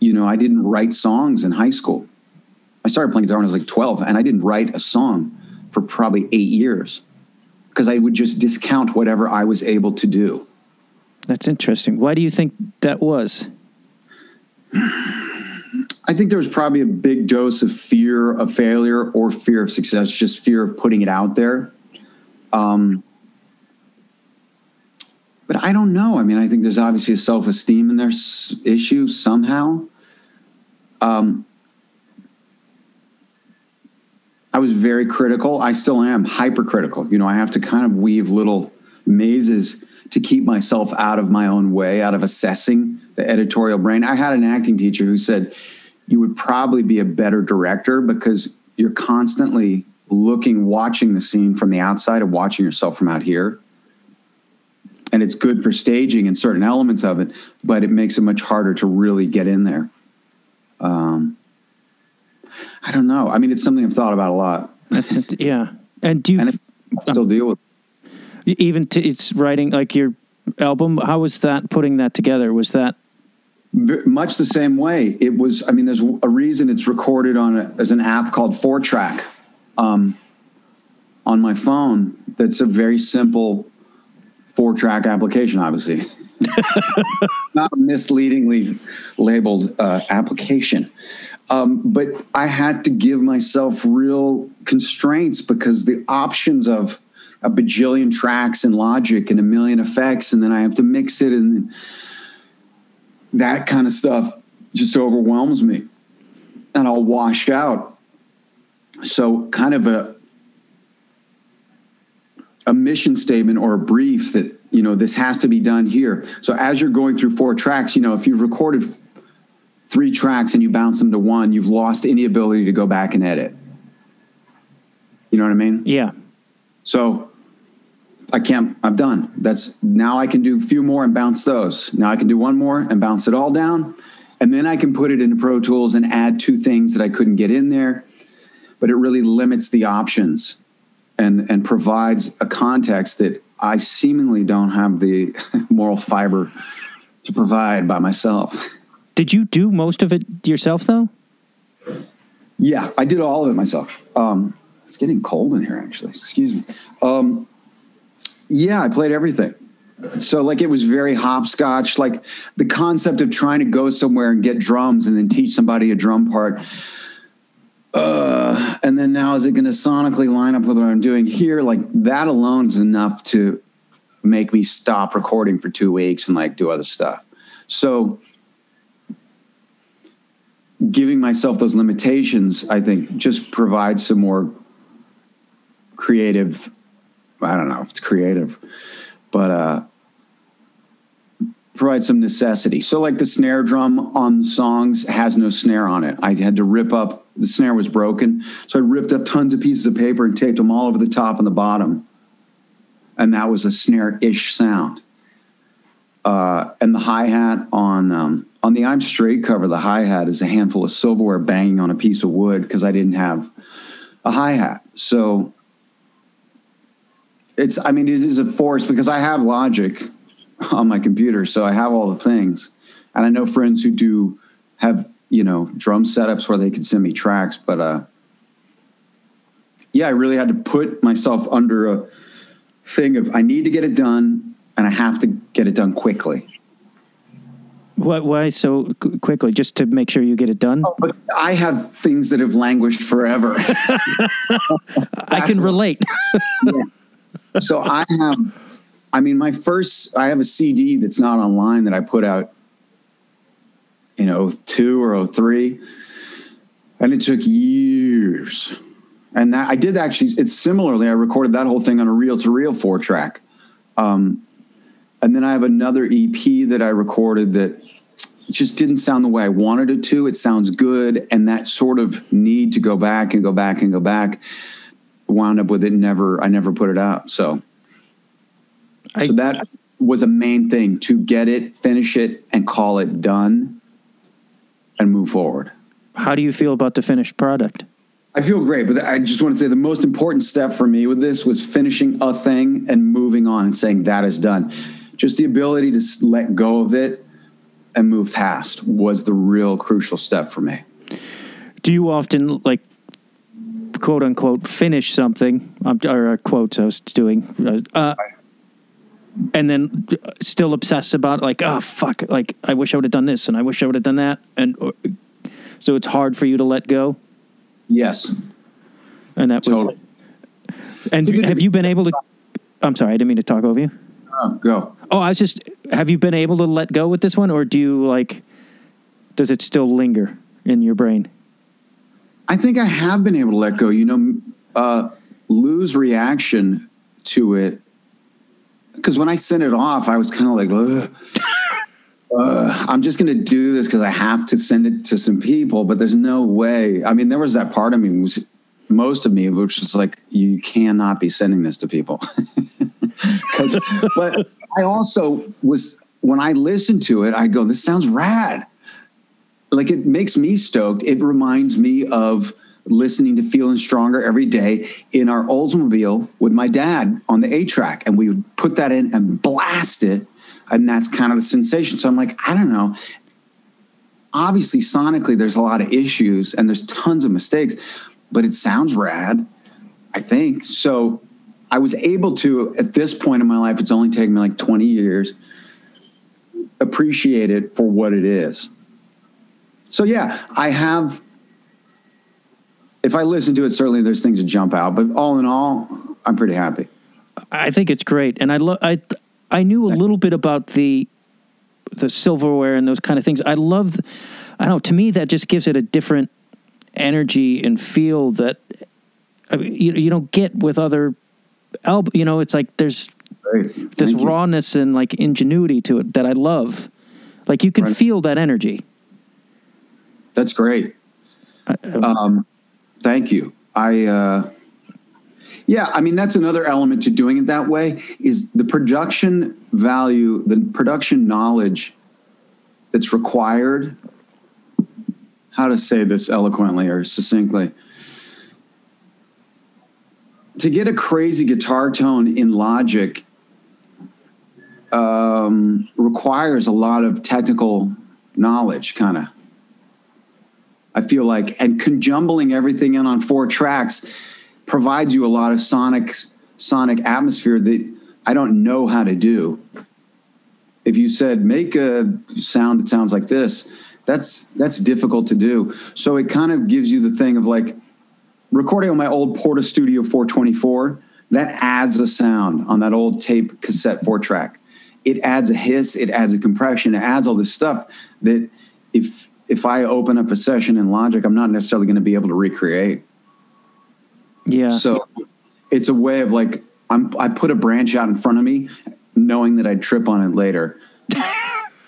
you know, I didn't write songs in high school. I started playing guitar when I was like 12, and I didn't write a song for probably eight years because I would just discount whatever I was able to do. That's interesting. Why do you think that was? I think there was probably a big dose of fear of failure or fear of success, just fear of putting it out there. Um, but I don't know. I mean, I think there's obviously a self esteem in there issue somehow. Um, I was very critical. I still am hypercritical. You know, I have to kind of weave little mazes to keep myself out of my own way, out of assessing the editorial brain. I had an acting teacher who said you would probably be a better director because you're constantly looking, watching the scene from the outside and watching yourself from out here. And it's good for staging and certain elements of it, but it makes it much harder to really get in there. Um, I don't know. I mean, it's something I've thought about a lot. That's, yeah. And do you and still deal with even to it's writing like your album how was that putting that together was that much the same way it was i mean there's a reason it's recorded on a, as an app called four track um, on my phone that's a very simple four track application obviously not misleadingly labeled uh, application um, but i had to give myself real constraints because the options of a bajillion tracks and logic and a million effects, and then I have to mix it, and that kind of stuff just overwhelms me, and I'll wash out. So, kind of a a mission statement or a brief that you know this has to be done here. So, as you're going through four tracks, you know if you've recorded three tracks and you bounce them to one, you've lost any ability to go back and edit. You know what I mean? Yeah. So I can't, I'm done. That's now I can do a few more and bounce those. Now I can do one more and bounce it all down. And then I can put it into Pro Tools and add two things that I couldn't get in there. But it really limits the options. and and provides a context that I seemingly don't have the moral fiber to provide by myself. Did you do most of it yourself though? Yeah, I did all of it myself. Um, it's getting cold in here, actually. Excuse me. Um, yeah, I played everything. So, like, it was very hopscotch. Like, the concept of trying to go somewhere and get drums and then teach somebody a drum part. Uh, and then now, is it going to sonically line up with what I'm doing here? Like, that alone is enough to make me stop recording for two weeks and like do other stuff. So, giving myself those limitations, I think, just provides some more creative. I don't know if it's creative, but uh, provide some necessity. So, like the snare drum on the songs has no snare on it. I had to rip up the snare was broken, so I ripped up tons of pieces of paper and taped them all over the top and the bottom, and that was a snare-ish sound. Uh, and the hi hat on um, on the I'm Straight cover, the hi hat is a handful of silverware banging on a piece of wood because I didn't have a hi hat. So it's I mean it is a force because I have Logic on my computer, so I have all the things, and I know friends who do have you know drum setups where they can send me tracks, but uh, yeah, I really had to put myself under a thing of I need to get it done and I have to get it done quickly. Why, why so quickly? Just to make sure you get it done? Oh, but I have things that have languished forever. I can relate. yeah. So I have, I mean, my first, I have a CD that's not online that I put out in 02 or 03. And it took years. And that I did actually, it's similarly, I recorded that whole thing on a reel to reel four track. Um, and then I have another EP that I recorded that just didn't sound the way I wanted it to. It sounds good. And that sort of need to go back and go back and go back wound up with it never, I never put it out. So, I, so that was a main thing to get it, finish it, and call it done and move forward. How do you feel about the finished product? I feel great, but I just want to say the most important step for me with this was finishing a thing and moving on and saying that is done just the ability to let go of it and move past was the real crucial step for me. Do you often like quote unquote finish something um, or uh, quotes I was doing uh, uh, and then still obsessed about like oh fuck like I wish I would have done this and I wish I would have done that and so it's hard for you to let go. Yes. And that was totally. was And have you been able to I'm sorry, I didn't mean to talk over you. Oh, go. Oh, I was just. Have you been able to let go with this one, or do you like? Does it still linger in your brain? I think I have been able to let go. You know, uh, Lou's reaction to it, because when I sent it off, I was kind of like, uh, I'm just going to do this because I have to send it to some people, but there's no way. I mean, there was that part of me was most of me, which was like, you cannot be sending this to people. Because, but I also was when I listened to it, I go, this sounds rad. Like it makes me stoked. It reminds me of listening to Feeling Stronger every day in our Oldsmobile with my dad on the eight track, and we would put that in and blast it, and that's kind of the sensation. So I'm like, I don't know. Obviously, sonically, there's a lot of issues and there's tons of mistakes, but it sounds rad. I think so. I was able to, at this point in my life, it's only taken me like 20 years, appreciate it for what it is. So, yeah, I have, if I listen to it, certainly there's things that jump out, but all in all, I'm pretty happy. I think it's great. And I, lo- I, I knew a little bit about the, the silverware and those kind of things. I love, I don't know, to me, that just gives it a different energy and feel that I mean, you, you don't get with other album. You know, it's like there's this rawness and like ingenuity to it that I love. Like you can right. feel that energy. That's great. um, thank you. I, uh, yeah, I mean that's another element to doing it that way is the production value, the production knowledge that's required. How to say this eloquently or succinctly? to get a crazy guitar tone in Logic um, requires a lot of technical knowledge, kind of. I feel like, and conjumbling everything in on four tracks provides you a lot of sonic sonic atmosphere that I don't know how to do. If you said make a sound that sounds like this, that's that's difficult to do. So it kind of gives you the thing of like recording on my old Portastudio 424. That adds a sound on that old tape cassette four track. It adds a hiss, it adds a compression, it adds all this stuff that if if I open up a session in Logic, I'm not necessarily going to be able to recreate. Yeah. So it's a way of like I'm I put a branch out in front of me, knowing that I'd trip on it later.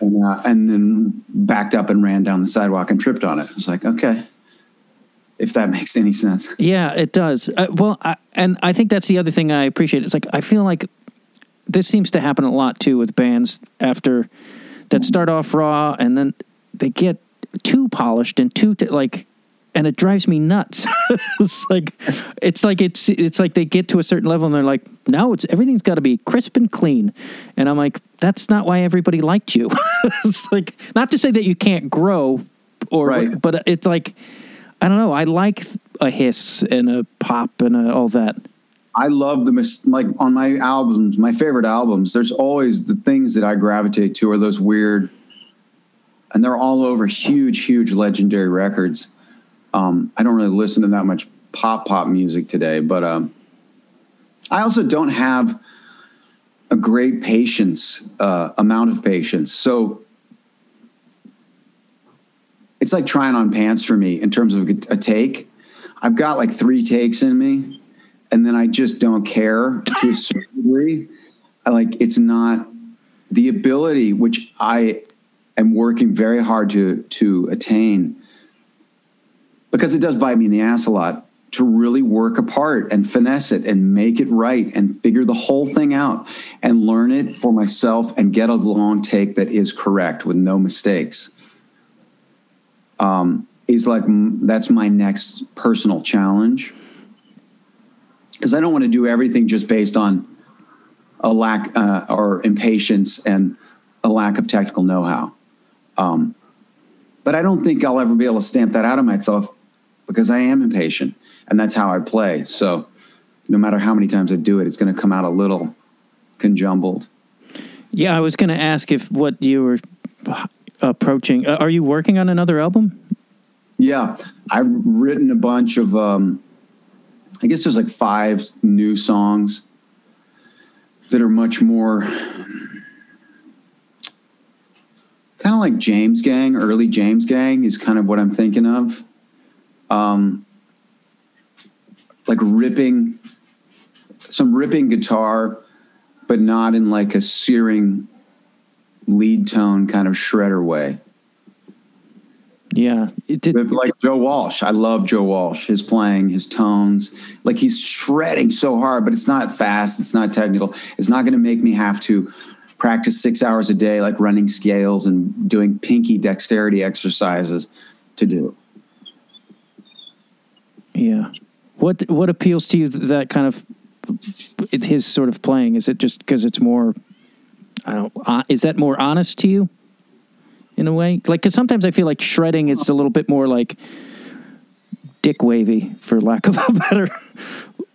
and, uh, and then backed up and ran down the sidewalk and tripped on it. It's like, okay, if that makes any sense. Yeah, it does. Uh, well, I, and I think that's the other thing I appreciate. It's like I feel like this seems to happen a lot too with bands after that start off raw and then they get too polished and too t- like and it drives me nuts. it's like it's like it's it's like they get to a certain level and they're like, now it's everything's got to be crisp and clean. And I'm like, that's not why everybody liked you. it's like not to say that you can't grow or Right. but it's like I don't know. I like a hiss and a pop and a, all that. I love the mis- like on my albums, my favorite albums. There's always the things that I gravitate to are those weird, and they're all over huge, huge legendary records. Um, I don't really listen to that much pop pop music today, but um, I also don't have a great patience uh, amount of patience. So it's like trying on pants for me in terms of a take. I've got like three takes in me, and then I just don't care to a certain degree. I like it's not the ability which I am working very hard to to attain. Because it does bite me in the ass a lot to really work apart and finesse it and make it right and figure the whole thing out and learn it for myself and get a long take that is correct with no mistakes. Um, is like that's my next personal challenge. Because I don't want to do everything just based on a lack uh, or impatience and a lack of technical know-how. Um, but I don't think I'll ever be able to stamp that out of myself because I am impatient and that's how I play. So no matter how many times I do it, it's going to come out a little conjumbled. Yeah, I was going to ask if what you were approaching. Uh, are you working on another album? Yeah, I've written a bunch of. Um, I guess there's like five new songs that are much more kind of like James Gang, early James Gang is kind of what I'm thinking of. Um, like ripping, some ripping guitar, but not in like a searing lead tone kind of shredder way. Yeah, it did, like Joe Walsh, I love Joe Walsh. His playing, his tones, like he's shredding so hard, but it's not fast. It's not technical. It's not going to make me have to practice six hours a day, like running scales and doing pinky dexterity exercises to do. yeah. What what appeals to you that kind of his sort of playing? Is it just because it's more? I don't. Uh, is that more honest to you? In a way, like because sometimes I feel like shredding is a little bit more like dick wavy, for lack of a better.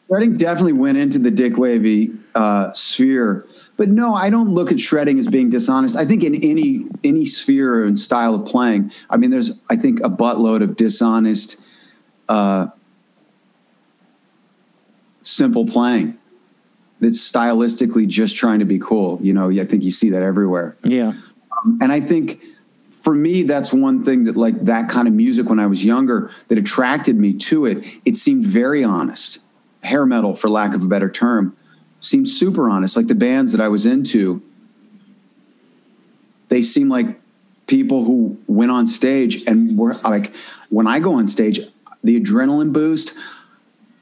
Shredding definitely went into the Dick Wavy uh, sphere, but no, I don't look at shredding as being dishonest. I think in any any sphere and style of playing, I mean, there's I think a buttload of dishonest, uh, simple playing that's stylistically just trying to be cool. You know, I think you see that everywhere. Yeah, Um, and I think for me, that's one thing that like that kind of music when I was younger that attracted me to it. It seemed very honest. Hair metal, for lack of a better term, seemed super honest. Like the bands that I was into, they seem like people who went on stage and were like, when I go on stage, the adrenaline boost,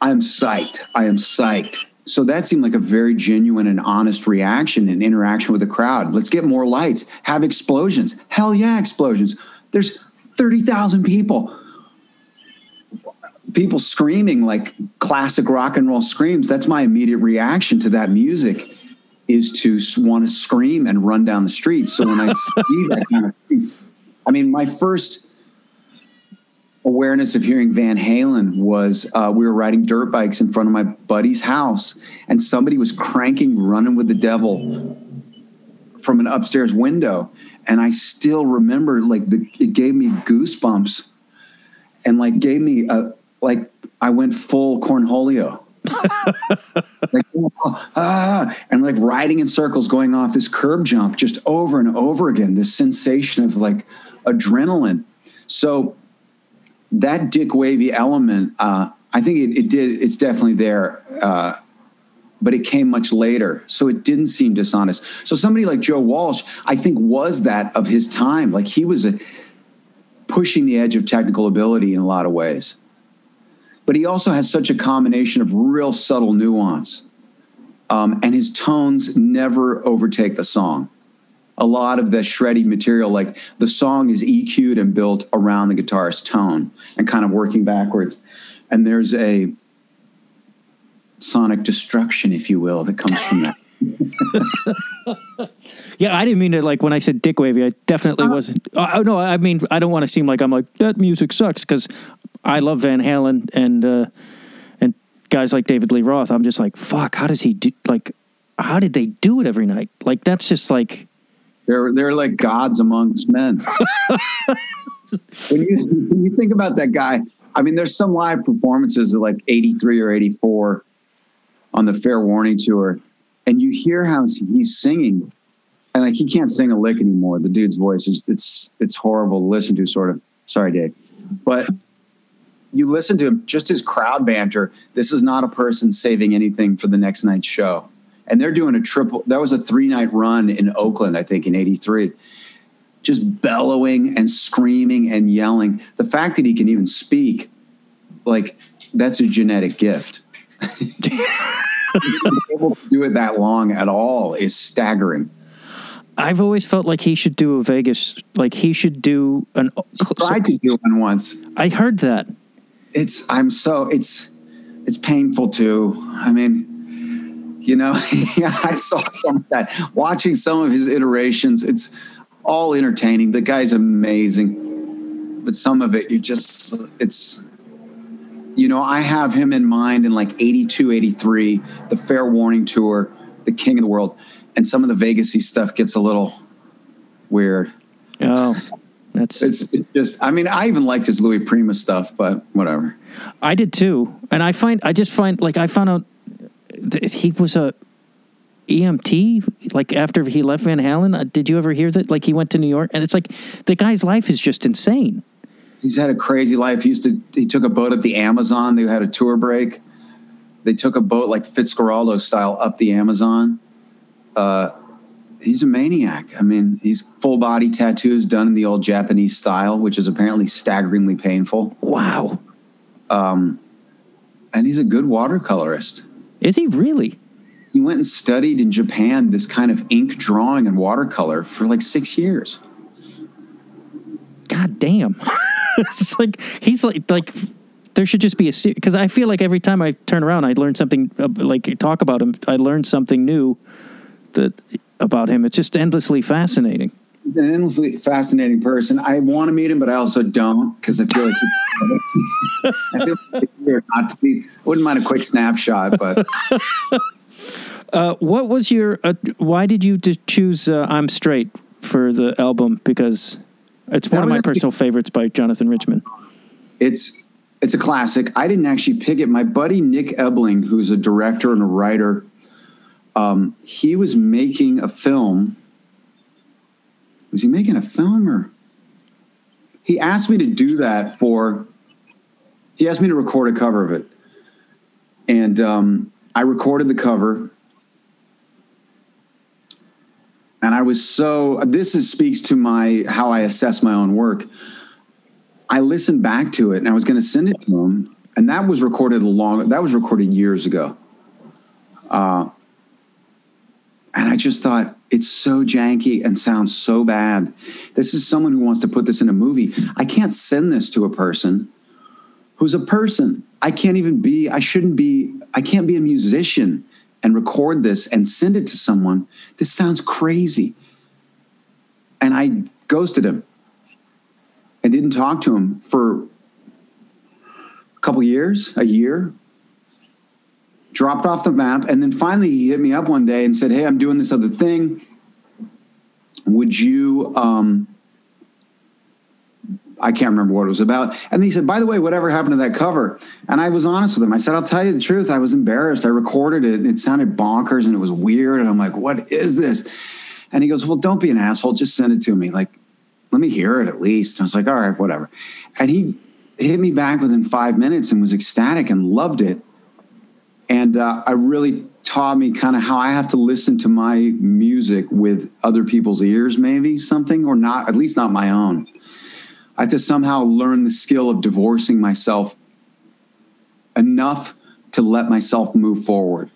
I'm psyched. I am psyched. So that seemed like a very genuine and honest reaction and interaction with the crowd. Let's get more lights, have explosions. Hell yeah, explosions. There's 30,000 people. People screaming like classic rock and roll screams, that's my immediate reaction to that music is to want to scream and run down the street. So when I see that kind of thing, I mean, my first awareness of hearing Van Halen was uh, we were riding dirt bikes in front of my buddy's house, and somebody was cranking "Running with the Devil" from an upstairs window, and I still remember like the it gave me goosebumps, and like gave me a like I went full Cornholio. like oh, ah, and like riding in circles going off this curb jump just over and over again this sensation of like adrenaline. So that dick wavy element uh, i think it, it, did it's definitely there uh, but it came much later. So it didn't seem dishonest. So somebody like joe walsh i think was that of his time. Like he was a, pushing the edge of technical ability in a lot of ways but he also has such a combination of real subtle nuance. Um, and his tones never overtake the song. A lot of the shreddy material, like the song is EQ'd and built around the guitarist's tone and kind of working backwards. And there's a sonic destruction, if you will, that comes from that. yeah, I didn't mean it like when I said dick wavy. I definitely uh, wasn't. Oh no, I mean I don't want to seem like I'm like that music sucks because I love Van Halen and uh, and guys like David Lee Roth. I'm just like, fuck. How does he do? Like, how did they do it every night? Like, that's just like they're they're like gods amongst men. when you when you think about that guy, I mean, there's some live performances of like '83 or '84 on the Fair Warning tour, and you hear how he's singing, and like he can't sing a lick anymore. The dude's voice is it's it's horrible to listen to. Sort of. Sorry, Dave, but you listen to him, just his crowd banter. This is not a person saving anything for the next night's show. And they're doing a triple, that was a three night run in Oakland, I think, in 83. Just bellowing and screaming and yelling. The fact that he can even speak, like, that's a genetic gift. able to do it that long at all is staggering. I've always felt like he should do a Vegas, like he should do an. He tried to do one once. I heard that it's I'm so it's it's painful too. I mean, you know, I saw some of that. Watching some of his iterations, it's all entertaining. The guy's amazing, but some of it you just it's you know, I have him in mind in like 82, 83, the Fair Warning tour, the King of the World, and some of the Vegasy stuff gets a little weird. Oh. That's it's, it's, just. I mean, I even liked his Louis Prima stuff, but whatever. I did too, and I find I just find like I found out that he was a EMT. Like after he left Van Halen, uh, did you ever hear that? Like he went to New York, and it's like the guy's life is just insane. He's had a crazy life. He used to. He took a boat up the Amazon. They had a tour break. They took a boat like Fitzcarraldo style up the Amazon. Uh, he's a maniac. I mean, he's full body tattoos done in the old Japanese style, which is apparently staggeringly painful. Wow. Um, and he's a good watercolorist. Is he really? He went and studied in Japan this kind of ink drawing and watercolor for like six years. God damn. it's like he's like like there should just be a because I feel like every time I turn around I learn something uh, like talk about him I learn something new that about him. It's just endlessly fascinating. An endlessly fascinating person. I want to meet him, but I also don't because I feel like he, I feel like not to be. I wouldn't mind a quick snapshot, but. Uh, what was your? Uh, why did you choose uh, "I'm Straight" for the album? Because it's one of my personal favorites by Jonathan Richman. It's it's a classic. I didn't actually pick it. My buddy Nick Ebling, who's a director and a writer um, he was making a film. Was he making a film or? He asked me to do that for. He asked me to record a cover of it, and um, I recorded the cover. And I was so. This is, speaks to my how I assess my own work. I listened back to it, and I was going to send it to him, and that was recorded long. That was recorded years ago. Uh, and I just thought, it's so janky and sounds so bad. This is someone who wants to put this in a movie. I can't send this to a person who's a person. I can't even be, I shouldn't be, I can't be a musician and record this and send it to someone. This sounds crazy. And I ghosted him and didn't talk to him for a couple years, a year. Dropped off the map. And then finally he hit me up one day and said, Hey, I'm doing this other thing. Would you, um, I can't remember what it was about. And he said, by the way, whatever happened to that cover? And I was honest with him. I said, I'll tell you the truth. I was embarrassed. I recorded it and it sounded bonkers and it was weird. And I'm like, what is this? And he goes, well, don't be an asshole. Just send it to me. Like, let me hear it at least. And I was like, all right, whatever. And he hit me back within five minutes and was ecstatic and loved it. And uh, I really taught me kind of how I have to listen to my music with other people's ears, maybe something, or not, at least not my own. I have to somehow learn the skill of divorcing myself enough to let myself move forward.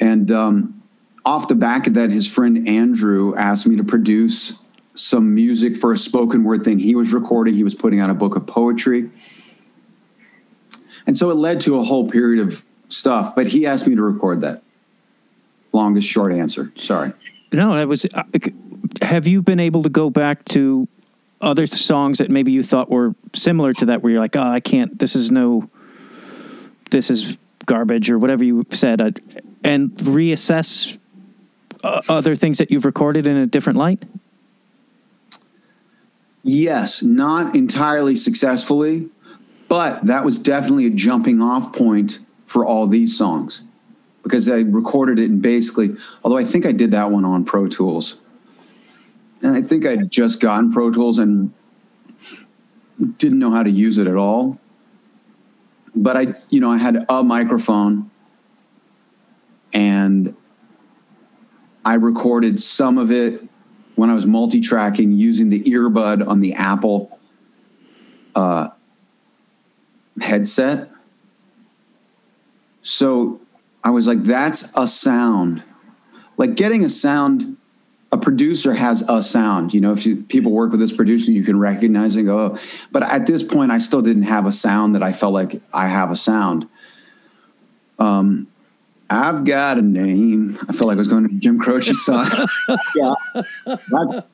And um, off the back of that, his friend Andrew asked me to produce some music for a spoken word thing he was recording. He was putting out a book of poetry. And so it led to a whole period of stuff, but he asked me to record that. Longest short answer. Sorry. No, that was. Uh, have you been able to go back to other songs that maybe you thought were similar to that, where you're like, oh, I can't. This is no. This is garbage or whatever you said, uh, and reassess uh, other things that you've recorded in a different light. Yes, not entirely successfully, but that was definitely a jumping off point for all these songs because I recorded it and basically, although I think I did that one on Pro Tools. And I think I'd just gotten Pro Tools and didn't know how to use it at all. But I, you know, I had a microphone and I recorded some of it when I was multi-tracking using the earbud on the Apple uh, headset. So I was like, that's a sound. Like getting a sound, a producer has a sound. You know, if you, people work with this producer, you can recognize and go, oh. but at this point, I still didn't have a sound that I felt like I have a sound. Um, I've got a name. I felt like I was going to Jim Croce's song. yeah,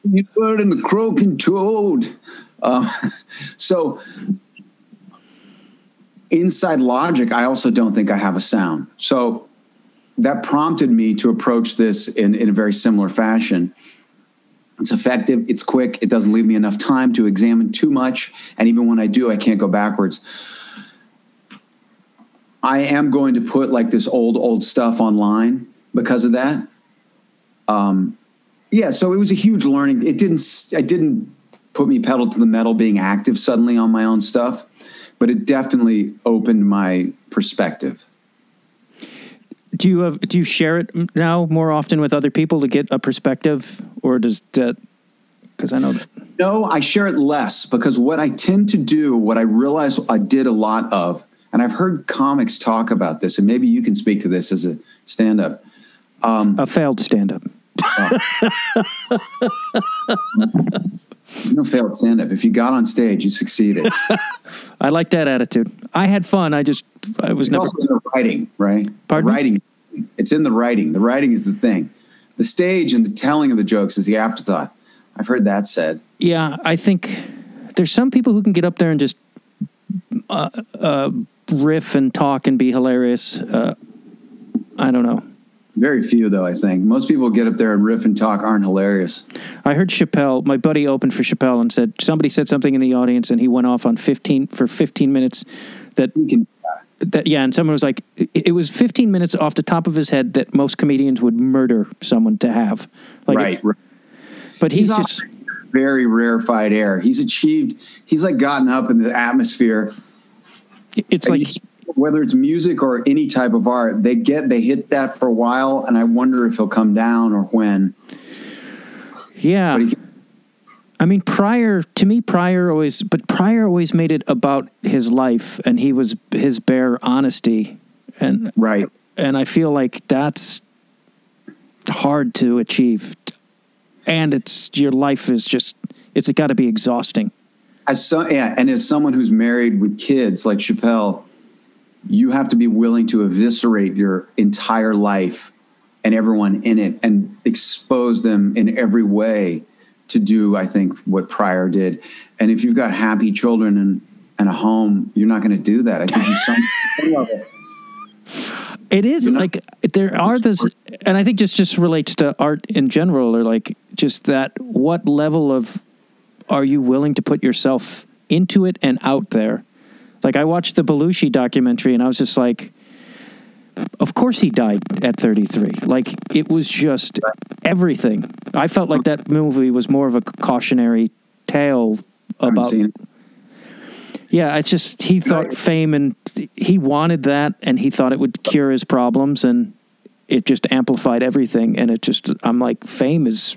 you bird and the croaking toad. Uh, so inside Logic, I also don't think I have a sound. So that prompted me to approach this in, in a very similar fashion. It's effective, it's quick, it doesn't leave me enough time to examine too much. And even when I do, I can't go backwards. I am going to put like this old old stuff online because of that. Um, yeah, so it was a huge learning. It didn't I didn't put me pedal to the metal being active suddenly on my own stuff, but it definitely opened my perspective. Do you have do you share it now more often with other people to get a perspective, or does that? Because I know that. No, I share it less because what I tend to do, what I realize I did a lot of, and I've heard comics talk about this, and maybe you can speak to this as a stand up. Um, a failed stand up. Uh, no failed stand up. If you got on stage, you succeeded. I like that attitude. I had fun. I just, I was it's never. also in the writing, right? Pardon? The writing. It's in the writing. The writing is the thing. The stage and the telling of the jokes is the afterthought. I've heard that said. Yeah, I think there's some people who can get up there and just uh, uh, riff and talk and be hilarious. Uh, I don't know. Very few, though. I think most people get up there and riff and talk aren't hilarious. I heard Chappelle. My buddy opened for Chappelle and said somebody said something in the audience, and he went off on fifteen for fifteen minutes. That can. that yeah, and someone was like, it, it was fifteen minutes off the top of his head that most comedians would murder someone to have. Like, right. right. But he's, He's just Very rarefied air. He's achieved. He's like gotten up in the atmosphere. it's like whether it's music or any type of art, they get they hit that for a while, and I wonder if he'll come down or when. yeah. I mean, Pryor to me, Pryor always, but Pryor always made it about his life, and he was his bare honesty, and right. and I feel like that's hard to achieve, and it's your life is just it's got to be exhausting. as so, yeah, and as someone who's married with kids like Chappelle, you have to be willing to eviscerate your entire life and everyone in it and expose them in every way to do, I think, what Pryor did. And if you've got happy children and, and a home, you're not going to do that. I think you some. It is you know, like there are those, and I think just just relates to art in general, or like just that what level of are you willing to put yourself into it and out there? Like I watched the Belushi documentary, and I was just like, of course he died at 33. Like it was just everything. I felt like that movie was more of a cautionary tale about yeah, it's just he thought fame and he wanted that and he thought it would cure his problems and it just amplified everything and it just I'm like fame is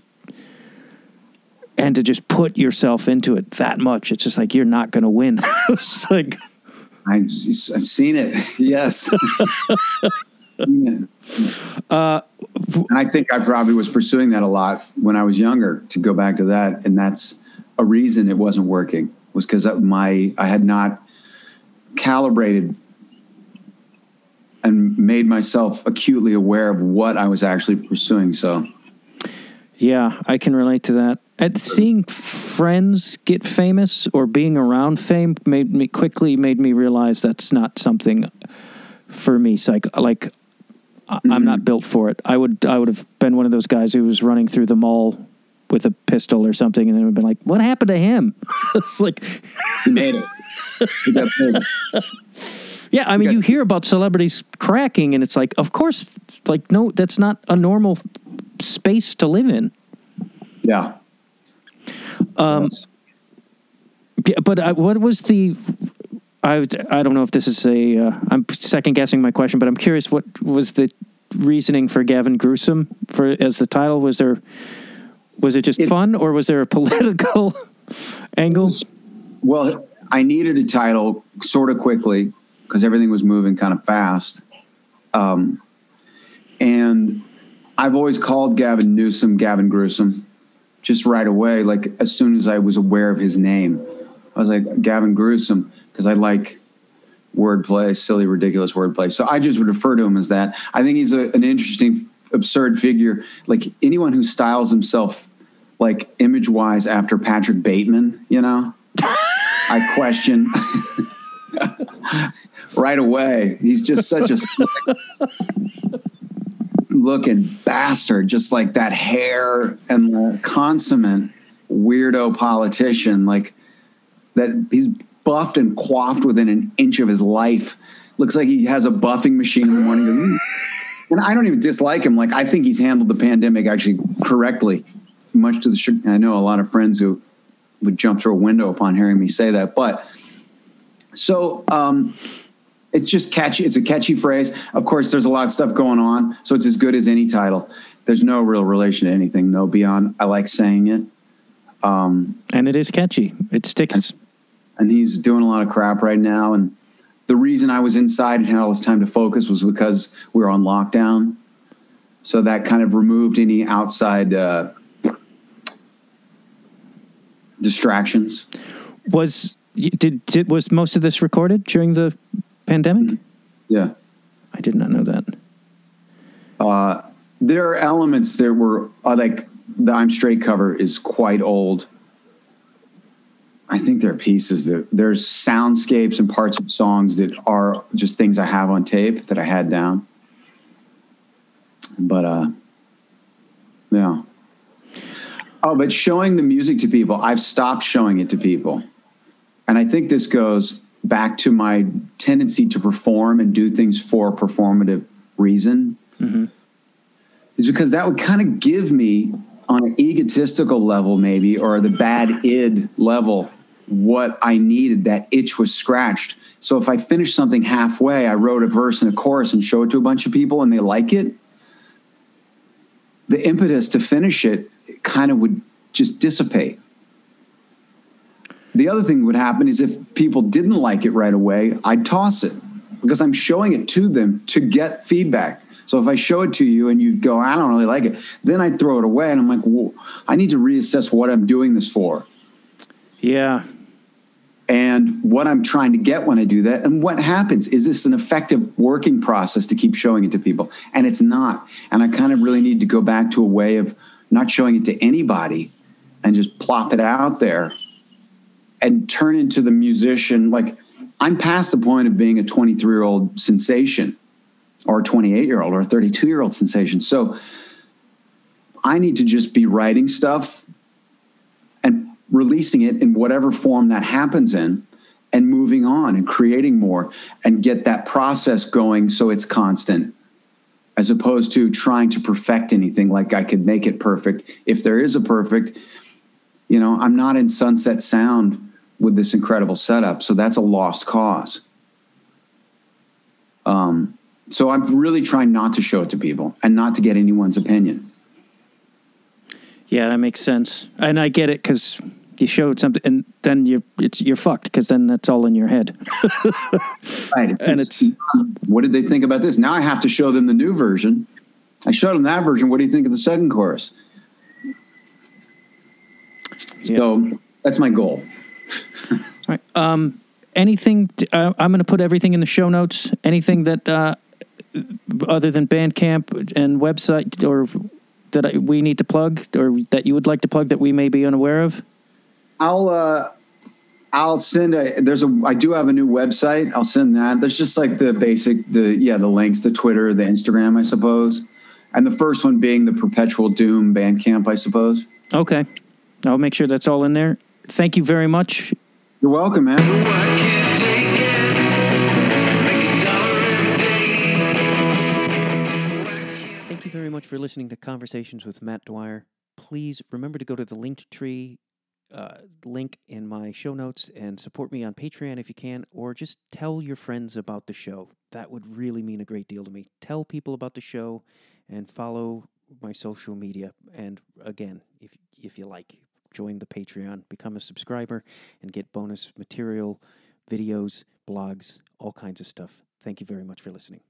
and to just put yourself into it that much it's just like you're not going to win. it's like I've, I've seen it. Yes. yeah. Uh, and I think I probably was pursuing that a lot when I was younger to go back to that. And that's a reason it wasn't working was because my, I had not calibrated and made myself acutely aware of what I was actually pursuing. So, yeah, I can relate to that. At seeing friends get famous or being around fame made me quickly made me realize that's not something for me. So like, like mm-hmm. I'm not mm-hmm. built for it. I would I would have been one of those guys who was running through the mall with a pistol or something, and then would been like, "What happened to him?" it's like he made it. He got Yeah, I mean, you hear about celebrities cracking, and it's like, of course, like no, that's not a normal space to live in. Yeah. Um, yeah, but I, what was the? I I don't know if this is a. Uh, I'm second guessing my question, but I'm curious. What was the reasoning for Gavin Gruesome for as the title? Was there was it just it, fun, or was there a political angle? Well, I needed a title sort of quickly because everything was moving kind of fast, um, and I've always called Gavin Newsom Gavin Gruesome just right away, like as soon as I was aware of his name. I was like, Gavin Gruesome, because I like wordplay, silly, ridiculous wordplay. So I just would refer to him as that. I think he's a, an interesting, absurd figure. Like anyone who styles himself like image wise after Patrick Bateman, you know, I question right away. He's just such a looking bastard, just like that hair and the consummate weirdo politician, like that he's buffed and quaffed within an inch of his life. Looks like he has a buffing machine in the morning. And I don't even dislike him. Like I think he's handled the pandemic actually correctly, much to the. I know a lot of friends who would jump through a window upon hearing me say that. But so um, it's just catchy. It's a catchy phrase. Of course, there's a lot of stuff going on, so it's as good as any title. There's no real relation to anything though beyond I like saying it. Um, and it is catchy. It sticks. And, and he's doing a lot of crap right now. And the reason I was inside and had all this time to focus was because we were on lockdown. So that kind of removed any outside uh, distractions. Was did, did was most of this recorded during the pandemic? Yeah. I did not know that. Uh, there are elements that were uh, like the I'm Straight cover is quite old. I think there are pieces that there's soundscapes and parts of songs that are just things I have on tape that I had down. But uh yeah. Oh, but showing the music to people, I've stopped showing it to people. And I think this goes back to my tendency to perform and do things for a performative reason. Mm-hmm. is because that would kind of give me on an egotistical level maybe or the bad id level what i needed that itch was scratched. So if i finish something halfway i wrote a verse and a chorus and show it to a bunch of people and they like it the impetus to finish it kind of would just dissipate the other thing that would happen is if people didn't like it right away, I'd toss it because I'm showing it to them to get feedback. So if I show it to you and you go, I don't really like it, then I throw it away and I'm like, I need to reassess what I'm doing this for. Yeah. and what I'm trying to get when I do that, and what happens. Is this an effective working process to keep showing it to people? And it's not. And I kind of really need to go back to a way of not showing it to anybody and just plop it out there and turn into the musician. Like I'm past the point of being a 23 year old sensation or a 28 year old or a 32 year old sensation. So I need to just be writing stuff and releasing it in whatever form that happens in and moving on and creating more and get that process going so it's constant as opposed to trying to perfect anything like I could make it perfect. If there is a perfect, you know, I'm not in Sunset Sound with this incredible setup, so that's a lost cause. Um, so I'm really trying not to show it to people and not to get anyone's opinion. Yeah, that makes sense, and I get it because you showed something, and then you're it's you're fucked because then that's all in your head. right, and it's what did they think about this? Now I have to show them the new version. I showed them that version. What do you think of the second chorus? So that's my goal. right. Um, anything? To, uh, I'm going to put everything in the show notes. Anything that uh, other than Bandcamp and website or that I, we need to plug or that you would like to plug that we may be unaware of? I'll uh, I'll send a there's a I do have a new website. I'll send that. There's just like the basic the yeah the links the Twitter the Instagram I suppose, and the first one being the Perpetual Doom Bandcamp I suppose. Okay, I'll make sure that's all in there. Thank you very much. You're welcome, man. Thank you very much for listening to Conversations with Matt Dwyer. Please remember to go to the Linktree uh, link in my show notes and support me on Patreon if you can, or just tell your friends about the show. That would really mean a great deal to me. Tell people about the show and follow my social media. And again, if if you like, join the Patreon, become a subscriber, and get bonus material, videos, blogs, all kinds of stuff. Thank you very much for listening.